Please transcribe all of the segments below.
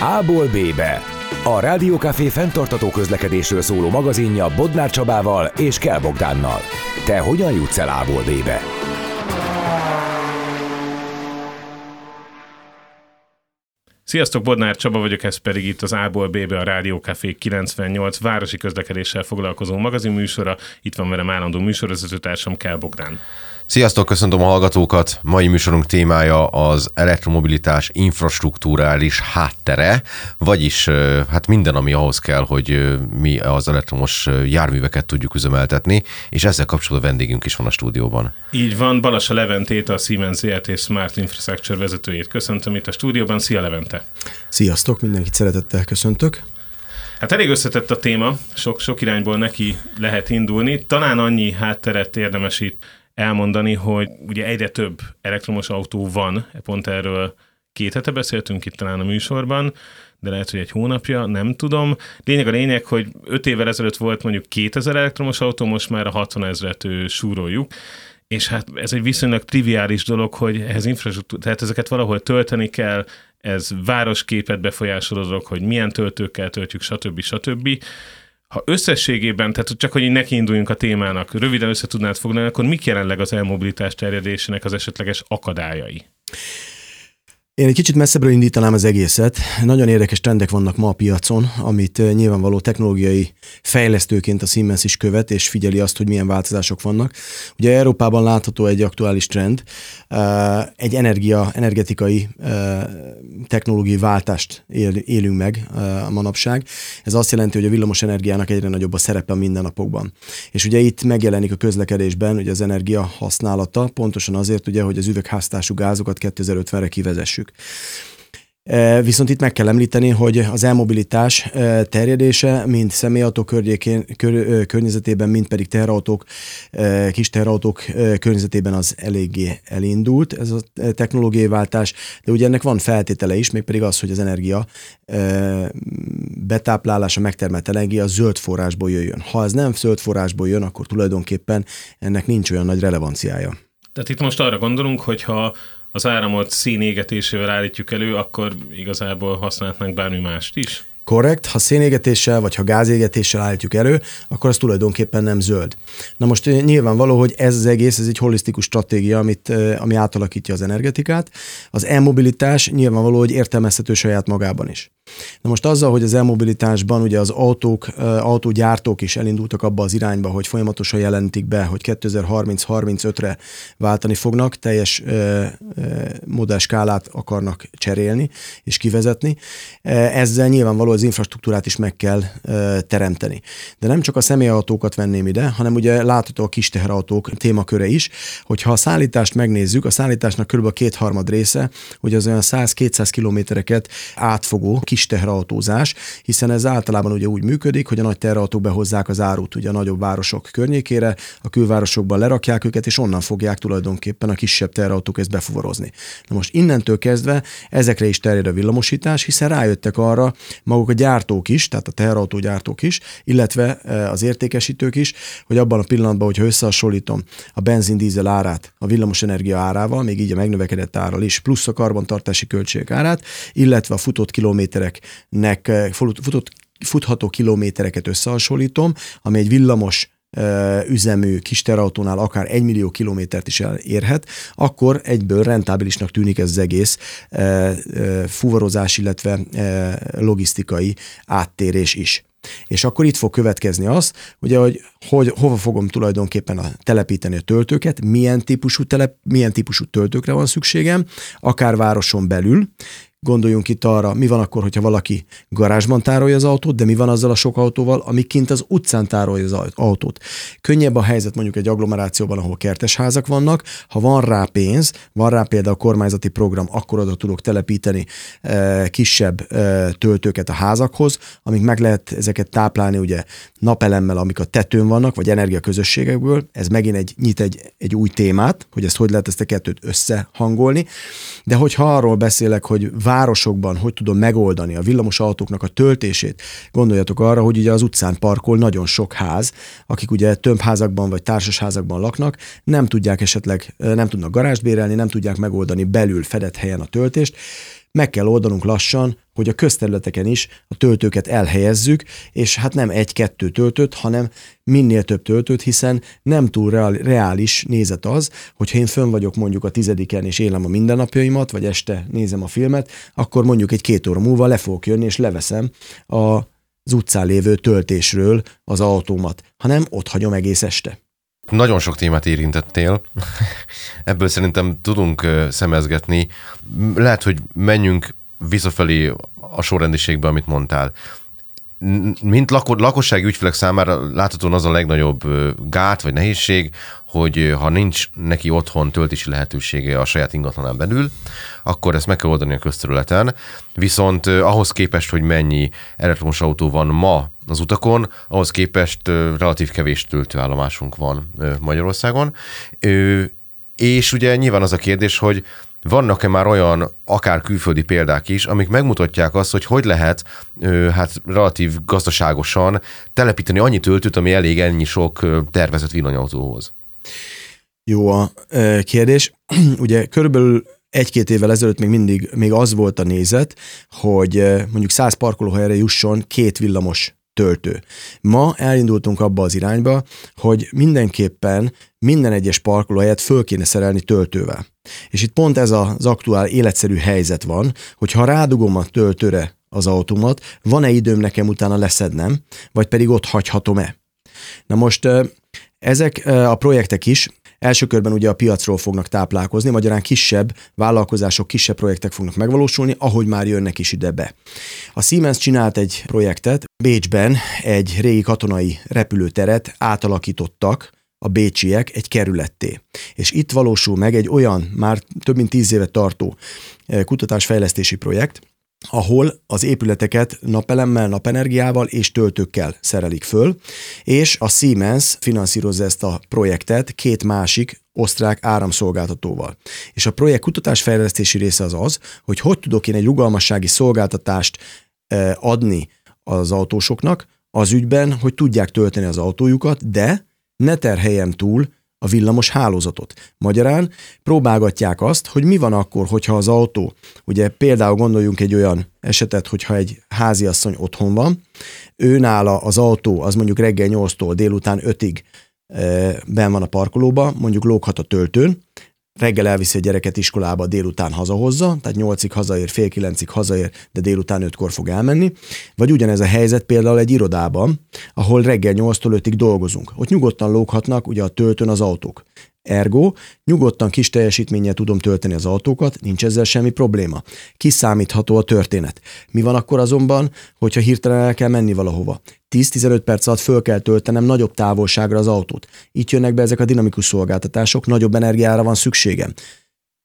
A-ból B-be. A Rádiókafé fenntartató közlekedésről szóló magazinja Bodnár Csabával és Kell Bogdánnal. Te hogyan jutsz el A-ból B-be? Sziasztok, Bodnár Csaba vagyok, ez pedig itt az A-ból B-be a Rádió Café 98 városi közlekedéssel foglalkozó magazinműsora. Itt van velem állandó műsorvezetőtársam Kell Bogdán. Sziasztok, köszöntöm a hallgatókat! Mai műsorunk témája az elektromobilitás infrastruktúrális háttere, vagyis hát minden, ami ahhoz kell, hogy mi az elektromos járműveket tudjuk üzemeltetni, és ezzel kapcsolatban vendégünk is van a stúdióban. Így van, Balassa Leventét, a Siemens ZRT Smart Infrastructure vezetőjét köszöntöm itt a stúdióban. Szia Levente! Sziasztok, mindenkit szeretettel köszöntök! Hát elég összetett a téma, sok, sok irányból neki lehet indulni. Talán annyi hátteret érdemes itt elmondani, hogy ugye egyre több elektromos autó van, pont erről két hete beszéltünk itt talán a műsorban, de lehet, hogy egy hónapja, nem tudom. Lényeg a lényeg, hogy öt évvel ezelőtt volt mondjuk 2000 elektromos autó, most már a 60 ezeret súroljuk, és hát ez egy viszonylag triviális dolog, hogy ehhez infrastruktúra, tehát ezeket valahol tölteni kell, ez városképet befolyásoló dolog, hogy milyen töltőkkel töltjük, stb. stb. Ha összességében, tehát csak hogy nekiinduljunk a témának, röviden össze tudnád foglalni, akkor mik jelenleg az elmobilitás terjedésének az esetleges akadályai? Én egy kicsit messzebbről indítanám az egészet. Nagyon érdekes trendek vannak ma a piacon, amit eh, nyilvánvaló technológiai fejlesztőként a Siemens is követ, és figyeli azt, hogy milyen változások vannak. Ugye Európában látható egy aktuális trend, eh, egy energia, energetikai eh, technológiai váltást élünk meg a manapság. Ez azt jelenti, hogy a villamos energiának egyre nagyobb a szerepe a mindennapokban. És ugye itt megjelenik a közlekedésben ugye az energia használata, pontosan azért, ugye, hogy az üvegháztású gázokat 2050-re kivezessük működők. E, viszont itt meg kell említeni, hogy az elmobilitás e, terjedése mind személyautók környékén, kör, környezetében, mind pedig teherautók, e, kis teherautók környezetében az eléggé elindult, ez a technológiai váltás, de ugye ennek van feltétele is, mégpedig az, hogy az energia betáplálása, megtermelt energia zöld forrásból jöjjön. Ha ez nem zöld forrásból jön, akkor tulajdonképpen ennek nincs olyan nagy relevanciája. Tehát itt most arra gondolunk, hogy ha az áramot színégetésével állítjuk elő, akkor igazából használhatnánk bármi mást is? Korrekt, ha szénégetéssel vagy ha gázégetéssel állítjuk elő, akkor az tulajdonképpen nem zöld. Na most eh, nyilvánvaló, hogy ez az egész, ez egy holisztikus stratégia, amit, eh, ami átalakítja az energetikát. Az e-mobilitás nyilvánvaló, hogy értelmezhető saját magában is. Na most azzal, hogy az elmobilitásban ugye az autók, autógyártók is elindultak abba az irányba, hogy folyamatosan jelentik be, hogy 2030-35-re váltani fognak, teljes modellskálát akarnak cserélni és kivezetni. Ezzel nyilvánvaló az infrastruktúrát is meg kell teremteni. De nem csak a személyautókat venném ide, hanem ugye látható a kis teherautók témaköre is, hogyha a szállítást megnézzük, a szállításnak kb. a kétharmad része, hogy az olyan 100-200 kilométereket átfogó kis teherautózás, hiszen ez általában ugye úgy működik, hogy a nagy teherautók behozzák az árut ugye a nagyobb városok környékére, a külvárosokban lerakják őket, és onnan fogják tulajdonképpen a kisebb teherautók ezt befuvorozni. Na most innentől kezdve ezekre is terjed a villamosítás, hiszen rájöttek arra maguk a gyártók is, tehát a teherautógyártók is, illetve e, az értékesítők is, hogy abban a pillanatban, hogyha összehasonlítom a benzin-dízel árát a villamosenergia árával, még így a megnövekedett árral is, plusz a karbantartási költségek árát, illetve a futott kilométerek kilométereknek, eh, futott, futható kilométereket összehasonlítom, ami egy villamos eh, üzemű kis terautónál akár egy millió kilométert is elérhet, akkor egyből rentábilisnak tűnik ez az egész eh, fuvarozás, illetve logisztikai áttérés is. És akkor itt fog következni az, ugye, hogy, hogy hova fogom tulajdonképpen a, telepíteni a töltőket, milyen típusú, telep, milyen típusú töltőkre van szükségem, akár városon belül, Gondoljunk itt arra, mi van akkor, hogyha valaki garázsban tárolja az autót, de mi van azzal a sok autóval, ami kint az utcán tárolja az autót. Könnyebb a helyzet mondjuk egy agglomerációban, ahol kertes házak vannak. Ha van rá pénz, van rá például a kormányzati program, akkor oda tudok telepíteni e, kisebb e, töltőket a házakhoz, amik meg lehet ezeket táplálni ugye napelemmel, amik a tetőn vannak, vagy energiaközösségekből. Ez megint egy, nyit egy, egy új témát, hogy ezt hogy lehet ezt a kettőt összehangolni. De hogyha arról beszélek, hogy városokban hogy tudom megoldani a villamos autóknak a töltését, gondoljatok arra, hogy ugye az utcán parkol nagyon sok ház, akik ugye tömbházakban vagy társasházakban laknak, nem tudják esetleg, nem tudnak garást bérelni, nem tudják megoldani belül fedett helyen a töltést, meg kell oldanunk lassan, hogy a közterületeken is a töltőket elhelyezzük, és hát nem egy-kettő töltőt, hanem minél több töltőt, hiszen nem túl reális nézet az, hogyha én fönn vagyok mondjuk a tizediken és élem a mindennapjaimat, vagy este nézem a filmet, akkor mondjuk egy két óra múlva le fogok jönni, és leveszem a, az utcán lévő töltésről az autómat, hanem ott hagyom egész este. Nagyon sok témát érintettél. Ebből szerintem tudunk szemezgetni. Lehet, hogy menjünk visszafelé a sorrendiségbe, amit mondtál. Mint lakossági ügyfelek számára láthatóan az a legnagyobb gát vagy nehézség, hogy ha nincs neki otthon töltési lehetősége a saját ingatlanán belül, akkor ezt meg kell oldani a közterületen. Viszont ahhoz képest, hogy mennyi elektromos autó van ma az utakon, ahhoz képest relatív kevés töltőállomásunk van Magyarországon. És ugye nyilván az a kérdés, hogy vannak-e már olyan akár külföldi példák is, amik megmutatják azt, hogy hogy lehet hát relatív gazdaságosan telepíteni annyi töltőt, ami elég ennyi sok tervezett villanyautóhoz? Jó a kérdés. Ugye körülbelül egy-két évvel ezelőtt még mindig még az volt a nézet, hogy mondjuk száz parkolóhelyre jusson két villamos töltő. Ma elindultunk abba az irányba, hogy mindenképpen minden egyes parkolóhelyet föl kéne szerelni töltővel. És itt pont ez az aktuál életszerű helyzet van, hogy ha rádugom a töltőre az autómat, van-e időm nekem utána leszednem, vagy pedig ott hagyhatom-e. Na most ezek a projektek is Első körben ugye a piacról fognak táplálkozni, magyarán kisebb vállalkozások, kisebb projektek fognak megvalósulni, ahogy már jönnek is ide be. A Siemens csinált egy projektet, Bécsben egy régi katonai repülőteret átalakítottak a bécsiek egy kerületté. És itt valósul meg egy olyan, már több mint tíz éve tartó eh, kutatásfejlesztési projekt, ahol az épületeket napelemmel, napenergiával és töltőkkel szerelik föl, és a Siemens finanszírozza ezt a projektet két másik osztrák áramszolgáltatóval. És a projekt kutatásfejlesztési része az az, hogy hogy tudok én egy rugalmassági szolgáltatást eh, adni az autósoknak az ügyben, hogy tudják tölteni az autójukat, de ne terheljem túl a villamos hálózatot. Magyarán próbálgatják azt, hogy mi van akkor, hogyha az autó, ugye például gondoljunk egy olyan esetet, hogyha egy háziasszony otthon van, ő nála az autó az mondjuk reggel 8-tól délután 5-ig e, ben van a parkolóba, mondjuk lóghat a töltőn, reggel elviszi a gyereket iskolába, délután hazahozza, tehát nyolcig hazaér, fél kilencig hazaér, de délután ötkor fog elmenni. Vagy ugyanez a helyzet például egy irodában, ahol reggel 8-tól 5-ig dolgozunk. Ott nyugodtan lóghatnak ugye a töltőn az autók. Ergo, nyugodtan kis teljesítménnyel tudom tölteni az autókat, nincs ezzel semmi probléma. Kiszámítható a történet. Mi van akkor azonban, hogyha hirtelen el kell menni valahova? 10-15 perc alatt föl kell töltenem nagyobb távolságra az autót. Itt jönnek be ezek a dinamikus szolgáltatások, nagyobb energiára van szükségem.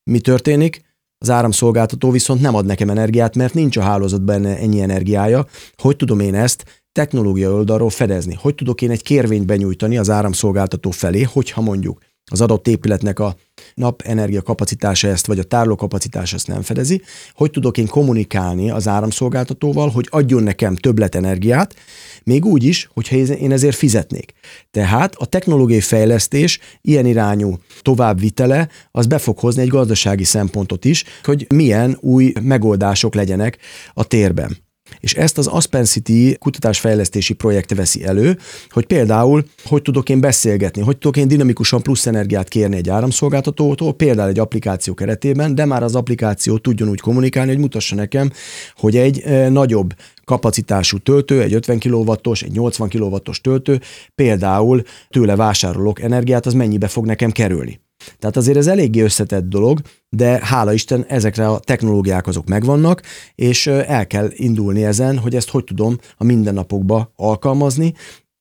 Mi történik? Az áramszolgáltató viszont nem ad nekem energiát, mert nincs a hálózatban ennyi energiája. Hogy tudom én ezt technológia oldalról fedezni? Hogy tudok én egy kérvényt benyújtani az áramszolgáltató felé, hogyha mondjuk az adott épületnek a napenergia kapacitása ezt, vagy a tárló kapacitása ezt nem fedezi, hogy tudok én kommunikálni az áramszolgáltatóval, hogy adjon nekem többletenergiát, még úgy is, hogyha én ezért fizetnék. Tehát a technológiai fejlesztés ilyen irányú továbbvitele, az be fog hozni egy gazdasági szempontot is, hogy milyen új megoldások legyenek a térben. És ezt az Aspen City kutatásfejlesztési projekte veszi elő, hogy például hogy tudok én beszélgetni, hogy tudok én dinamikusan plusz energiát kérni egy áramszolgáltatótól, például egy applikáció keretében, de már az applikáció tudjon úgy kommunikálni, hogy mutassa nekem, hogy egy e, nagyobb kapacitású töltő, egy 50 kW-os, egy 80 kW-os töltő, például tőle vásárolok energiát, az mennyibe fog nekem kerülni. Tehát azért ez eléggé összetett dolog, de hála Isten ezekre a technológiák azok megvannak, és el kell indulni ezen, hogy ezt hogy tudom a mindennapokba alkalmazni,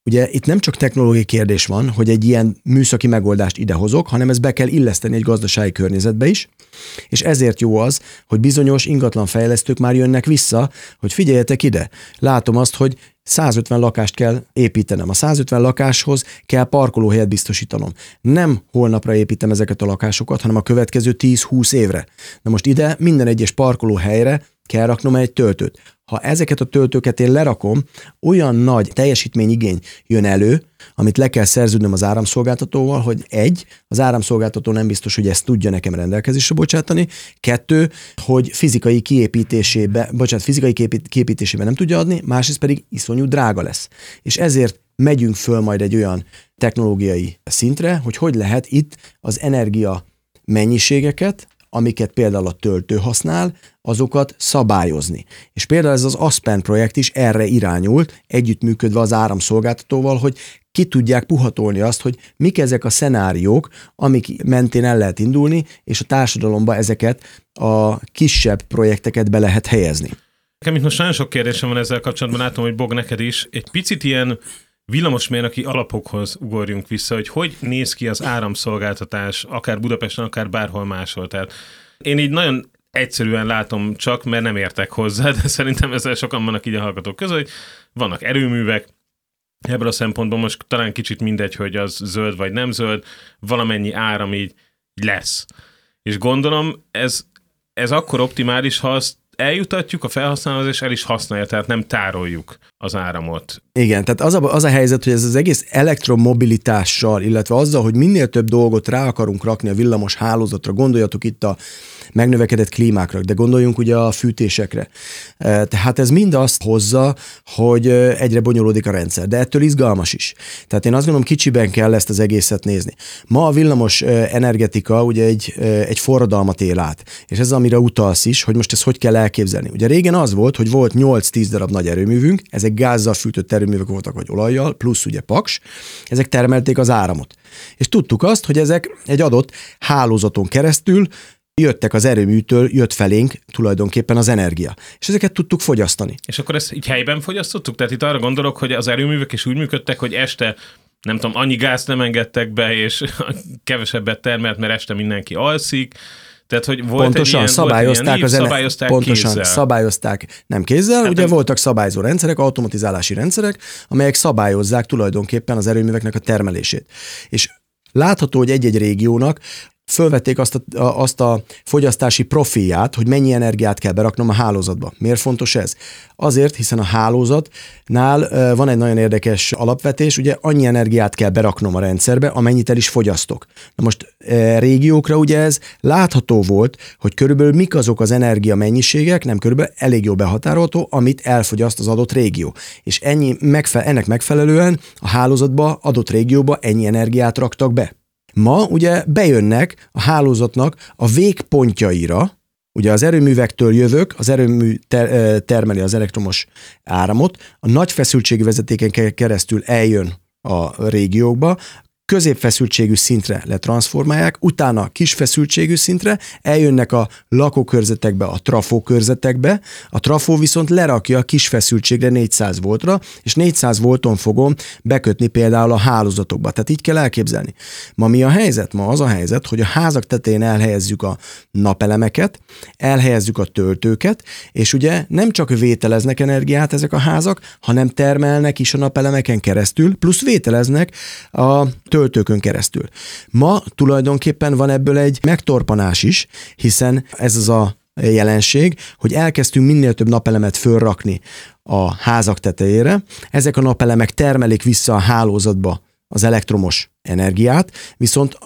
Ugye itt nem csak technológiai kérdés van, hogy egy ilyen műszaki megoldást idehozok, hanem ezt be kell illeszteni egy gazdasági környezetbe is, és ezért jó az, hogy bizonyos ingatlan fejlesztők már jönnek vissza, hogy figyeljetek ide, látom azt, hogy 150 lakást kell építenem. A 150 lakáshoz kell parkolóhelyet biztosítanom. Nem holnapra építem ezeket a lakásokat, hanem a következő 10-20 évre. Na most ide minden egyes parkolóhelyre kell raknom egy töltőt. Ha ezeket a töltőket én lerakom, olyan nagy teljesítményigény jön elő, amit le kell szerződnöm az áramszolgáltatóval, hogy egy, az áramszolgáltató nem biztos, hogy ezt tudja nekem rendelkezésre bocsátani, kettő, hogy fizikai kiépítésébe, bocsánat, fizikai kiépítésébe nem tudja adni, másrészt pedig iszonyú drága lesz. És ezért megyünk föl majd egy olyan technológiai szintre, hogy hogy lehet itt az energia mennyiségeket, amiket például a töltő használ, azokat szabályozni. És például ez az Aspen projekt is erre irányult, együttműködve az áramszolgáltatóval, hogy ki tudják puhatolni azt, hogy mik ezek a szenáriók, amik mentén el lehet indulni, és a társadalomba ezeket a kisebb projekteket be lehet helyezni. Nekem itt most nagyon sok kérdésem van ezzel kapcsolatban, látom, hogy Bog neked is. Egy picit ilyen villamosmérnöki alapokhoz ugorjunk vissza, hogy hogy néz ki az áramszolgáltatás, akár Budapesten, akár bárhol máshol. Tehát én így nagyon egyszerűen látom csak, mert nem értek hozzá, de szerintem ezzel sokan vannak így a hallgatók között, hogy vannak erőművek, ebből a szempontból most talán kicsit mindegy, hogy az zöld vagy nem zöld, valamennyi áram így lesz. És gondolom, ez, ez akkor optimális, ha azt eljutatjuk a felhasználóhoz, és el is használja, tehát nem tároljuk az áramot. Igen, tehát az a, az a helyzet, hogy ez az egész elektromobilitással, illetve azzal, hogy minél több dolgot rá akarunk rakni a villamos hálózatra, gondoljatok itt a megnövekedett klímákra, de gondoljunk ugye a fűtésekre. E, tehát ez mind azt hozza, hogy e, egyre bonyolódik a rendszer, de ettől izgalmas is. Tehát én azt gondolom, kicsiben kell ezt az egészet nézni. Ma a villamos e, energetika ugye egy, egy forradalmat él át, és ez amire utalsz is, hogy most ezt hogy kell elképzelni. Ugye régen az volt, hogy volt 8-10 darab nagy erőművünk, ezek gázzal fűtött erőművek voltak, vagy olajjal, plusz ugye paks, ezek termelték az áramot. És tudtuk azt, hogy ezek egy adott hálózaton keresztül jöttek az erőműtől, jött felénk tulajdonképpen az energia. És ezeket tudtuk fogyasztani. És akkor ezt így helyben fogyasztottuk? Tehát itt arra gondolok, hogy az erőművek is úgy működtek, hogy este nem tudom, annyi gázt nem engedtek be, és kevesebbet termelt, mert este mindenki alszik, tehát, hogy volt pontosan egy ilyen, szabályozták volt az ilyen szabályozták pontosan kézzel. szabályozták nem kézzel, hát ugye nem... voltak szabályzó rendszerek, automatizálási rendszerek, amelyek szabályozzák tulajdonképpen az erőműveknek a termelését. És látható, hogy egy-egy régiónak fölvették azt a, azt a fogyasztási profilját, hogy mennyi energiát kell beraknom a hálózatba. Miért fontos ez? Azért, hiszen a hálózatnál van egy nagyon érdekes alapvetés, ugye annyi energiát kell beraknom a rendszerbe, amennyit el is fogyasztok. Na most régiókra ugye ez látható volt, hogy körülbelül mik azok az energia mennyiségek, nem körülbelül elég jó behatárolható, amit elfogyaszt az adott régió. És ennyi megfe- ennek megfelelően a hálózatba, adott régióba ennyi energiát raktak be. Ma ugye bejönnek a hálózatnak a végpontjaira, Ugye az erőművektől jövök, az erőmű ter- termeli az elektromos áramot, a nagy feszültségi vezetéken keresztül eljön a régiókba, középfeszültségű szintre letranszformálják, utána kis feszültségű szintre eljönnek a lakókörzetekbe, a trafó körzetekbe, a trafó viszont lerakja a kis feszültségre 400 voltra, és 400 volton fogom bekötni például a hálózatokba. Tehát így kell elképzelni. Ma mi a helyzet? Ma az a helyzet, hogy a házak tetején elhelyezzük a napelemeket, elhelyezzük a töltőket, és ugye nem csak vételeznek energiát ezek a házak, hanem termelnek is a napelemeken keresztül, plusz vételeznek a töltőket töltőkön keresztül. Ma tulajdonképpen van ebből egy megtorpanás is, hiszen ez az a jelenség, hogy elkezdtünk minél több napelemet fölrakni a házak tetejére. Ezek a napelemek termelik vissza a hálózatba az elektromos energiát, viszont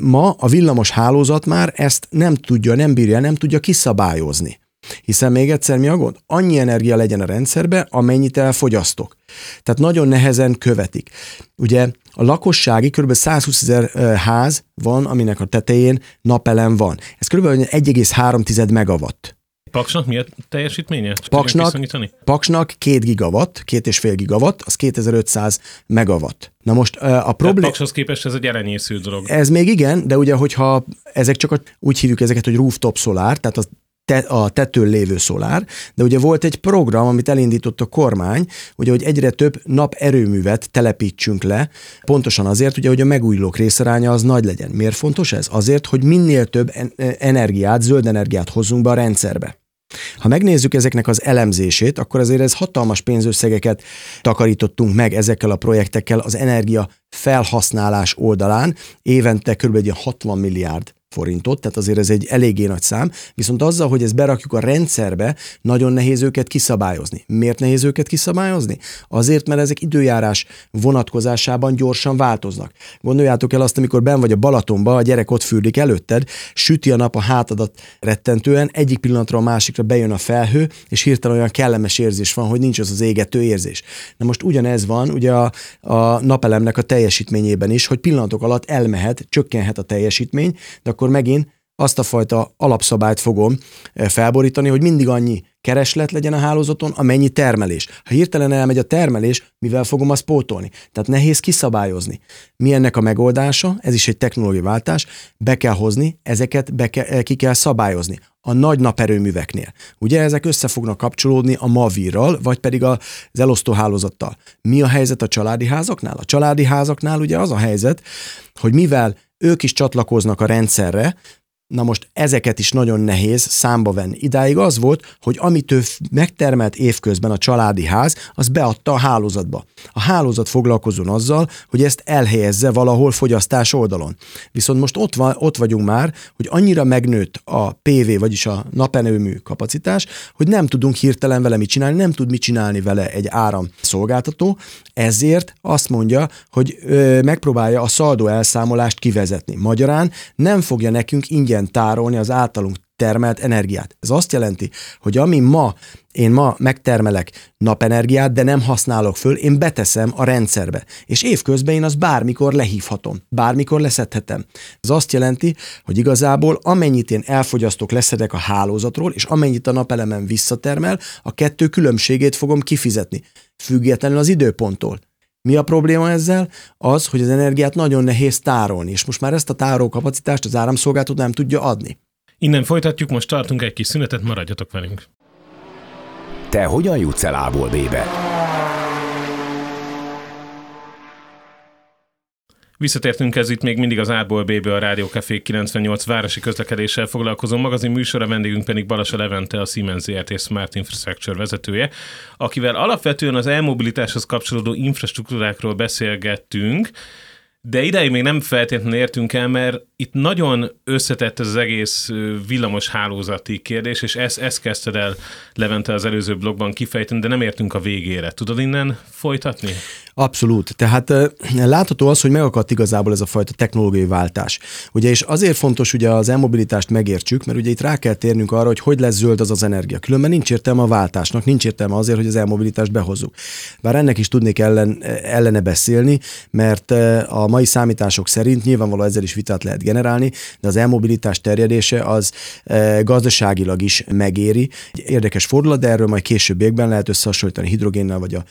ma a villamos hálózat már ezt nem tudja, nem bírja, nem tudja kiszabályozni. Hiszen még egyszer mi a gond? Annyi energia legyen a rendszerbe, amennyit elfogyasztok. Tehát nagyon nehezen követik. Ugye a lakossági kb. 120 ezer ház van, aminek a tetején napelem van. Ez kb. 1,3 megawatt. Paksnak mi a teljesítménye? Paksnak, Paksnak 2 gigawatt, két és fél gigawatt, az 2500 megawatt. Na most a probléma... Pakshoz képest ez egy elenyésző dolog. Ez még igen, de ugye, hogyha ezek csak a, úgy hívjuk ezeket, hogy rooftop szolár, tehát az te, a tetőn lévő szolár, de ugye volt egy program, amit elindított a kormány, ugye, hogy egyre több naperőművet telepítsünk le, pontosan azért, ugye, hogy a megújulók részaránya az nagy legyen. Miért fontos ez? Azért, hogy minél több energiát, zöld energiát hozzunk be a rendszerbe. Ha megnézzük ezeknek az elemzését, akkor azért ez hatalmas pénzösszegeket takarítottunk meg ezekkel a projektekkel az energia felhasználás oldalán. Évente kb. 60 milliárd forintot, tehát azért ez egy eléggé nagy szám, viszont azzal, hogy ezt berakjuk a rendszerbe, nagyon nehéz őket kiszabályozni. Miért nehéz őket kiszabályozni? Azért, mert ezek időjárás vonatkozásában gyorsan változnak. Gondoljátok el azt, amikor ben vagy a Balatonba, a gyerek ott fürdik előtted, süti a nap a hátadat rettentően, egyik pillanatra a másikra bejön a felhő, és hirtelen olyan kellemes érzés van, hogy nincs az az égető érzés. Na most ugyanez van ugye a, a napelemnek a teljesítményében is, hogy pillanatok alatt elmehet, csökkenhet a teljesítmény, de akkor megint azt a fajta alapszabályt fogom eh, felborítani, hogy mindig annyi kereslet legyen a hálózaton, amennyi termelés. Ha hirtelen elmegy a termelés, mivel fogom azt pótolni? Tehát nehéz kiszabályozni. Mi ennek a megoldása? Ez is egy technológiai váltás. Be kell hozni, ezeket be ke- ki kell szabályozni. A nagy naperőműveknél. Ugye ezek össze fognak kapcsolódni a Mavirral, vagy pedig az elosztó hálózattal. Mi a helyzet a családi házaknál? A családi házaknál ugye az a helyzet, hogy mivel ők is csatlakoznak a rendszerre, Na most ezeket is nagyon nehéz számba venni. Idáig az volt, hogy amit ő megtermelt évközben a családi ház, az beadta a hálózatba. A hálózat foglalkozon azzal, hogy ezt elhelyezze valahol fogyasztás oldalon. Viszont most ott, van, ott vagyunk már, hogy annyira megnőtt a PV, vagyis a napenerőmű kapacitás, hogy nem tudunk hirtelen vele mit csinálni, nem tud mit csinálni vele egy áram szolgáltató, ezért azt mondja, hogy ö, megpróbálja a szaldó elszámolást kivezetni. Magyarán nem fogja nekünk ingyen tárolni az általunk termelt energiát. Ez azt jelenti, hogy ami ma, én ma megtermelek napenergiát, de nem használok föl, én beteszem a rendszerbe. És évközben én azt bármikor lehívhatom, bármikor leszedhetem. Ez azt jelenti, hogy igazából amennyit én elfogyasztok, leszedek a hálózatról, és amennyit a napelemen visszatermel, a kettő különbségét fogom kifizetni, függetlenül az időponttól. Mi a probléma ezzel? Az, hogy az energiát nagyon nehéz tárolni, és most már ezt a tárolókapacitást az áramszolgáltató nem tudja adni. Innen folytatjuk, most tartunk egy kis szünetet, maradjatok velünk. Te hogyan jutsz el A-ból B-be? Visszatértünk ez itt még mindig az A-ból a Rádió Café 98 városi közlekedéssel foglalkozó magazin műsora, vendégünk pedig Balasa Levente, a Siemens ZRT. Smart Infrastructure vezetője, akivel alapvetően az elmobilitáshoz kapcsolódó infrastruktúrákról beszélgettünk, de ideig még nem feltétlenül értünk el, mert itt nagyon összetett az egész villamos hálózati kérdés, és ezt, ezt kezdted el Levente az előző blogban kifejteni, de nem értünk a végére. Tudod innen folytatni? Abszolút. Tehát látható az, hogy megakadt igazából ez a fajta technológiai váltás. Ugye, és azért fontos ugye az elmobilitást megértsük, mert ugye itt rá kell térnünk arra, hogy hogy lesz zöld az az energia. Különben nincs értelme a váltásnak, nincs értelme azért, hogy az elmobilitást behozzuk. Bár ennek is tudnék ellen, ellene beszélni, mert a mai számítások szerint nyilvánvaló ezzel is vitát lehet generálni, de az elmobilitás terjedése az gazdaságilag is megéri. Érdekes fordulat, de erről majd későbbiekben lehet összehasonlítani hidrogénnel vagy a,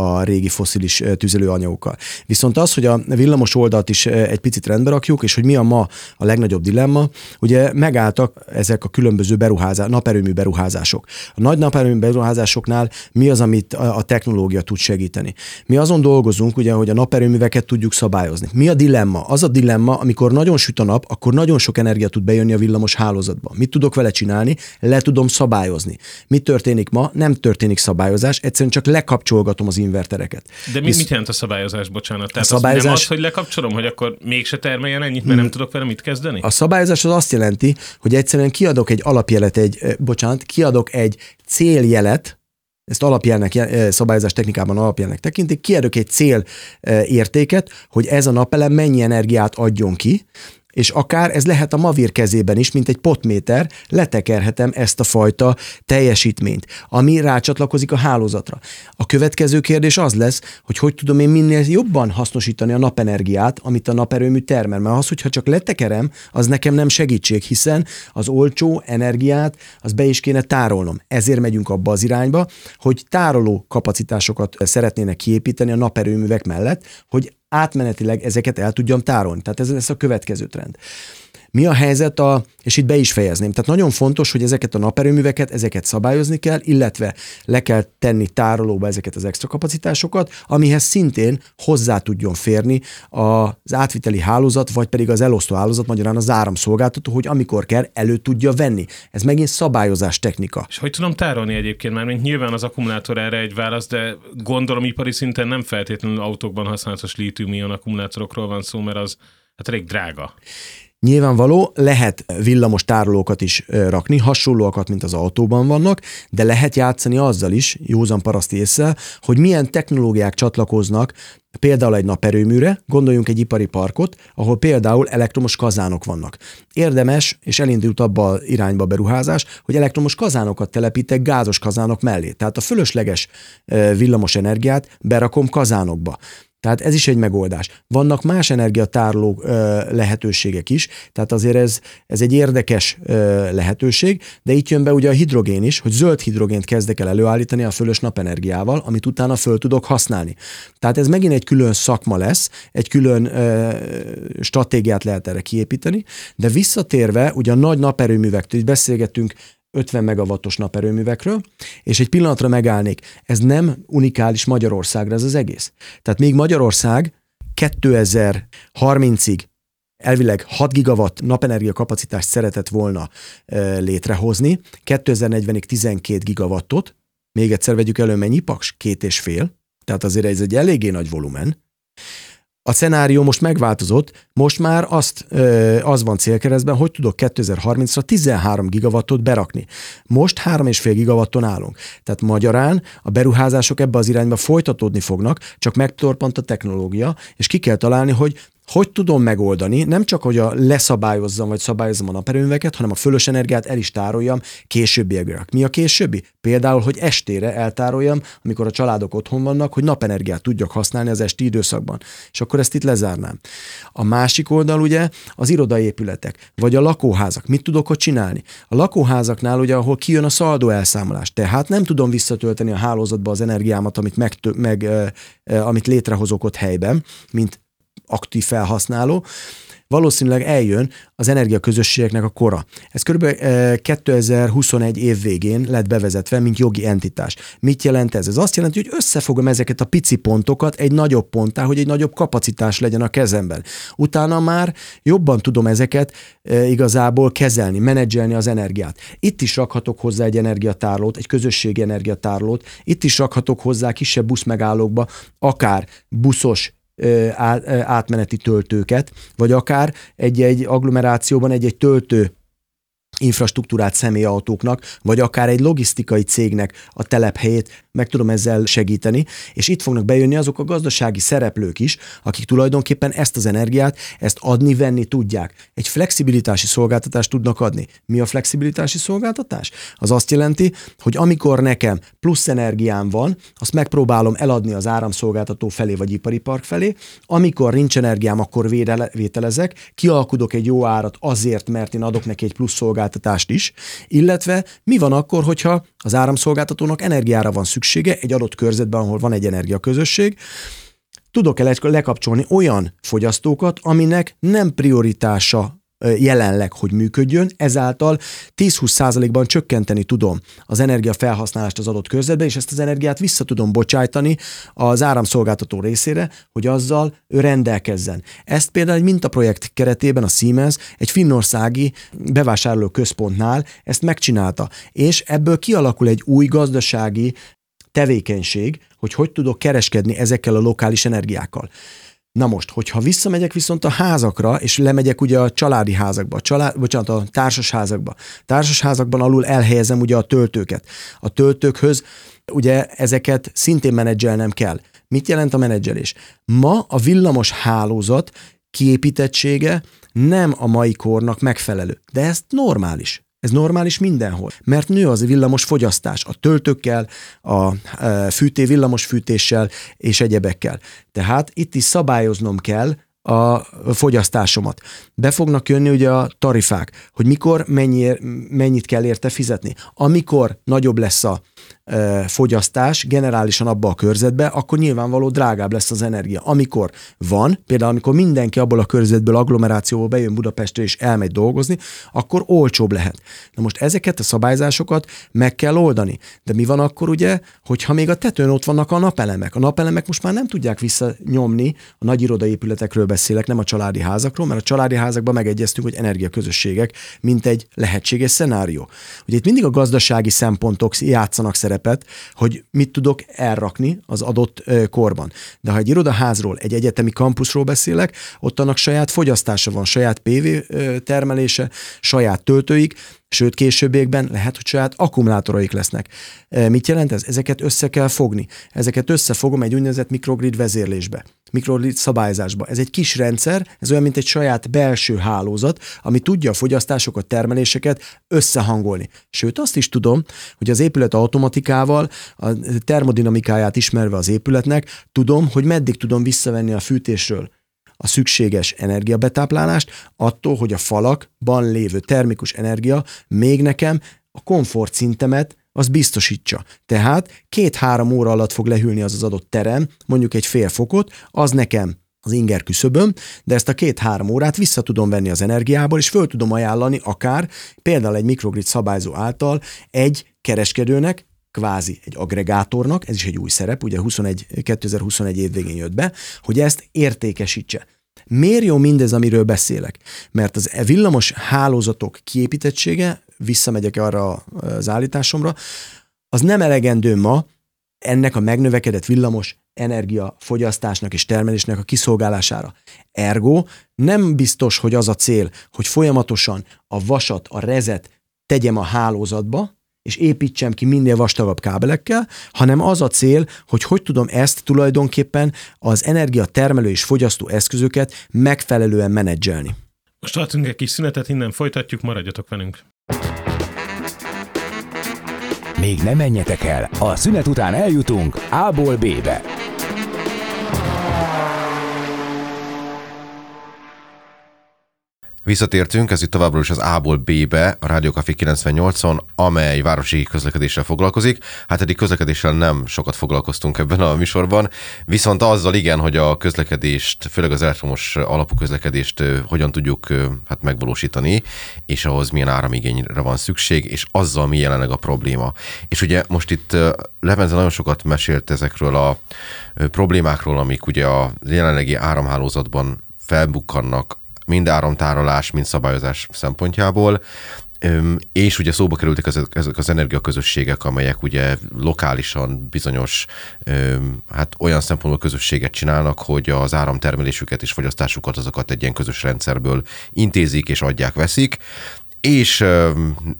a régi foszilis tüzelőanyagokkal. Viszont az, hogy a villamos oldalt is egy picit rendbe rakjuk, és hogy mi a ma a legnagyobb dilemma, ugye megálltak ezek a különböző beruházás, naperőmű beruházások. A nagy naperőmű beruházásoknál mi az, amit a technológia tud segíteni? Mi azon dolgozunk, ugye, hogy a naperőműveket tudjuk szabályozni. Mi a dilemma? Az a dilemma, amikor nagyon süt a nap, akkor nagyon sok energia tud bejönni a villamos hálózatba. Mit tudok vele csinálni? Le tudom szabályozni. Mi történik ma? Nem történik szabályozás, egyszerűen csak lekapcsolgatom az invertereket. De mi, Visz... mit jelent a szabályozás, bocsánat? Tehát a szabályozás... az nem az, hogy lekapcsolom, hogy akkor mégse termeljen ennyit, mert hmm. nem tudok vele mit kezdeni? A szabályozás az azt jelenti, hogy egyszerűen kiadok egy alapjelet, egy, bocsánat, kiadok egy céljelet, ezt alapjelnek, szabályozás technikában alapjelnek tekintik, kiadok egy cél értéket, hogy ez a napelem mennyi energiát adjon ki, és akár ez lehet a Mavir kezében is, mint egy potméter, letekerhetem ezt a fajta teljesítményt, ami rácsatlakozik a hálózatra. A következő kérdés az lesz, hogy hogy tudom én minél jobban hasznosítani a napenergiát, amit a naperőmű termel. Mert az, hogyha csak letekerem, az nekem nem segítség, hiszen az olcsó energiát az be is kéne tárolnom. Ezért megyünk abba az irányba, hogy tároló kapacitásokat szeretnének kiépíteni a naperőművek mellett, hogy átmenetileg ezeket el tudjam tárolni. Tehát ez lesz a következő trend. Mi a helyzet a, és itt be is fejezném, tehát nagyon fontos, hogy ezeket a naperőműveket, ezeket szabályozni kell, illetve le kell tenni tárolóba ezeket az extra kapacitásokat, amihez szintén hozzá tudjon férni az átviteli hálózat, vagy pedig az elosztó hálózat, magyarán az áramszolgáltató, hogy amikor kell, elő tudja venni. Ez megint szabályozás technika. És hogy tudom tárolni egyébként már, mint nyilván az akkumulátor erre egy válasz, de gondolom ipari szinten nem feltétlenül autókban használatos lítium akkumulátorokról van szó, mert az hát elég drága. Nyilvánvaló, lehet villamos tárolókat is rakni, hasonlóakat, mint az autóban vannak, de lehet játszani azzal is, józan paraszti észre, hogy milyen technológiák csatlakoznak például egy naperőműre, gondoljunk egy ipari parkot, ahol például elektromos kazánok vannak. Érdemes, és elindult abba a irányba beruházás, hogy elektromos kazánokat telepítek gázos kazánok mellé. Tehát a fölösleges villamos energiát berakom kazánokba. Tehát ez is egy megoldás. Vannak más energiatároló lehetőségek is, tehát azért ez, ez egy érdekes lehetőség, de itt jön be ugye a hidrogén is, hogy zöld hidrogént kezdek el előállítani a fölös napenergiával, amit utána föl tudok használni. Tehát ez megint egy külön szakma lesz, egy külön stratégiát lehet erre kiépíteni, de visszatérve, ugye a nagy naperőművektől, beszélgettünk 50 megawattos naperőművekről, és egy pillanatra megállnék, ez nem unikális Magyarországra ez az egész. Tehát még Magyarország 2030-ig elvileg 6 gigawatt napenergia kapacitást szeretett volna e, létrehozni, 2040-ig 12 gigawattot, még egyszer vegyük elő mennyi paks? Két és fél, tehát azért ez egy eléggé nagy volumen. A szenárió most megváltozott, most már azt, az van célkeresztben, hogy tudok 2030-ra 13 gigawattot berakni. Most 3,5 gigawatton állunk. Tehát magyarán a beruházások ebbe az irányba folytatódni fognak, csak megtorpant a technológia, és ki kell találni, hogy hogy tudom megoldani, nem csak, hogy a leszabályozzam, vagy szabályozzam a naperőműveket, hanem a fölös energiát el is tároljam későbbiekre. Mi a későbbi? Például, hogy estére eltároljam, amikor a családok otthon vannak, hogy napenergiát tudjak használni az esti időszakban. És akkor ezt itt lezárnám. A másik oldal ugye az irodai épületek, vagy a lakóházak. Mit tudok ott csinálni? A lakóházaknál ugye, ahol kijön a szaldó elszámolás, tehát nem tudom visszatölteni a hálózatba az energiámat, amit, meg, meg, amit létrehozok ott helyben, mint aktív felhasználó, valószínűleg eljön az energiaközösségeknek a kora. Ez kb. 2021 eh, év végén lett bevezetve, mint jogi entitás. Mit jelent ez? Ez azt jelenti, hogy összefogom ezeket a pici pontokat egy nagyobb ponttá, hogy egy nagyobb kapacitás legyen a kezemben. Utána már jobban tudom ezeket eh, igazából kezelni, menedzselni az energiát. Itt is rakhatok hozzá egy energiatárlót, egy közösségi energiatárlót, itt is rakhatok hozzá kisebb buszmegállókba, akár buszos átmeneti töltőket, vagy akár egy-egy agglomerációban egy-egy töltő infrastruktúrát személyautóknak, vagy akár egy logisztikai cégnek a telephelyét meg tudom ezzel segíteni, és itt fognak bejönni azok a gazdasági szereplők is, akik tulajdonképpen ezt az energiát, ezt adni-venni tudják. Egy flexibilitási szolgáltatást tudnak adni. Mi a flexibilitási szolgáltatás? Az azt jelenti, hogy amikor nekem plusz energiám van, azt megpróbálom eladni az áramszolgáltató felé vagy ipari park felé, amikor nincs energiám, akkor vételezek, kialkudok egy jó árat azért, mert én adok neki egy plusz szolgáltatást is, illetve mi van akkor, hogyha az áramszolgáltatónak energiára van szüksége egy adott körzetben, ahol van egy energiaközösség, tudok-e lekapcsolni olyan fogyasztókat, aminek nem prioritása jelenleg, hogy működjön, ezáltal 10-20 százalékban csökkenteni tudom az energia felhasználást az adott körzetben, és ezt az energiát vissza tudom bocsájtani az áramszolgáltató részére, hogy azzal ő rendelkezzen. Ezt például egy mintaprojekt keretében a Siemens egy finnországi bevásárló központnál ezt megcsinálta, és ebből kialakul egy új gazdasági tevékenység, hogy hogy tudok kereskedni ezekkel a lokális energiákkal. Na most, hogyha visszamegyek viszont a házakra, és lemegyek ugye a családi házakba, a család, bocsánat, a társas házakba. Társas házakban alul elhelyezem ugye a töltőket. A töltőkhöz ugye ezeket szintén menedzselnem kell. Mit jelent a menedzselés? Ma a villamos hálózat kiépítettsége nem a mai kornak megfelelő, de ez normális. Ez normális mindenhol, mert nő az villamos fogyasztás a töltőkkel, a e, fűté, villamos fűtéssel és egyebekkel. Tehát itt is szabályoznom kell a fogyasztásomat. Be fognak jönni ugye a tarifák, hogy mikor mennyi, mennyit kell érte fizetni. Amikor nagyobb lesz a fogyasztás generálisan abba a körzetbe, akkor nyilvánvaló drágább lesz az energia. Amikor van, például amikor mindenki abból a körzetből, agglomerációból bejön Budapestre és elmegy dolgozni, akkor olcsóbb lehet. Na most ezeket a szabályzásokat meg kell oldani. De mi van akkor ugye, hogyha még a tetőn ott vannak a napelemek? A napelemek most már nem tudják visszanyomni, a nagy irodaépületekről beszélek, nem a családi házakról, mert a családi házakban megegyeztünk, hogy energiaközösségek, mint egy lehetséges szenárió. Ugye itt mindig a gazdasági szempontok játszanak szerepet, szerepet, hogy mit tudok elrakni az adott korban. De ha egy irodaházról, egy egyetemi kampuszról beszélek, ott annak saját fogyasztása van, saját PV termelése, saját töltőik, sőt későbbiekben lehet, hogy saját akkumulátoraik lesznek. Mit jelent ez? Ezeket össze kell fogni. Ezeket összefogom egy úgynevezett mikrogrid vezérlésbe, mikrogrid szabályzásba. Ez egy kis rendszer, ez olyan, mint egy saját belső hálózat, ami tudja a fogyasztásokat, termeléseket összehangolni. Sőt, azt is tudom, hogy az épület automatikával, a termodinamikáját ismerve az épületnek, tudom, hogy meddig tudom visszavenni a fűtésről a szükséges energiabetáplálást attól, hogy a falakban lévő termikus energia még nekem a komfortszintemet az biztosítsa. Tehát két-három óra alatt fog lehűlni az az adott terem, mondjuk egy fél fokot, az nekem az inger küszöböm, de ezt a két-három órát vissza tudom venni az energiából, és föl tudom ajánlani akár például egy mikrogrid szabályzó által egy kereskedőnek, kvázi egy agregátornak, ez is egy új szerep, ugye 21, 2021 év végén jött be, hogy ezt értékesítse. Miért jó mindez, amiről beszélek? Mert az e villamos hálózatok kiépítettsége, visszamegyek arra az állításomra, az nem elegendő ma ennek a megnövekedett villamos energia fogyasztásnak és termelésnek a kiszolgálására. Ergo nem biztos, hogy az a cél, hogy folyamatosan a vasat, a rezet tegyem a hálózatba, és építsem ki minél vastagabb kábelekkel, hanem az a cél, hogy hogy tudom ezt tulajdonképpen az energiatermelő és fogyasztó eszközöket megfelelően menedzselni. Most tartunk egy kis szünetet, innen folytatjuk, maradjatok velünk. Még nem menjetek el, a szünet után eljutunk A-ból B-be. Visszatértünk, ez itt továbbra is az A-ból B-be, a Rádió Café 98-on, amely városi közlekedéssel foglalkozik. Hát eddig közlekedéssel nem sokat foglalkoztunk ebben a műsorban, viszont azzal igen, hogy a közlekedést, főleg az elektromos alapú közlekedést hogyan tudjuk hát megvalósítani, és ahhoz milyen áramigényre van szükség, és azzal mi jelenleg a probléma. És ugye most itt Levente nagyon sokat mesélt ezekről a problémákról, amik ugye a jelenlegi áramhálózatban felbukkannak mind áramtárolás, mind szabályozás szempontjából. És ugye szóba kerültek ezek, az energiaközösségek, amelyek ugye lokálisan bizonyos, hát olyan szempontból közösséget csinálnak, hogy az áramtermelésüket és fogyasztásukat azokat egy ilyen közös rendszerből intézik és adják, veszik. És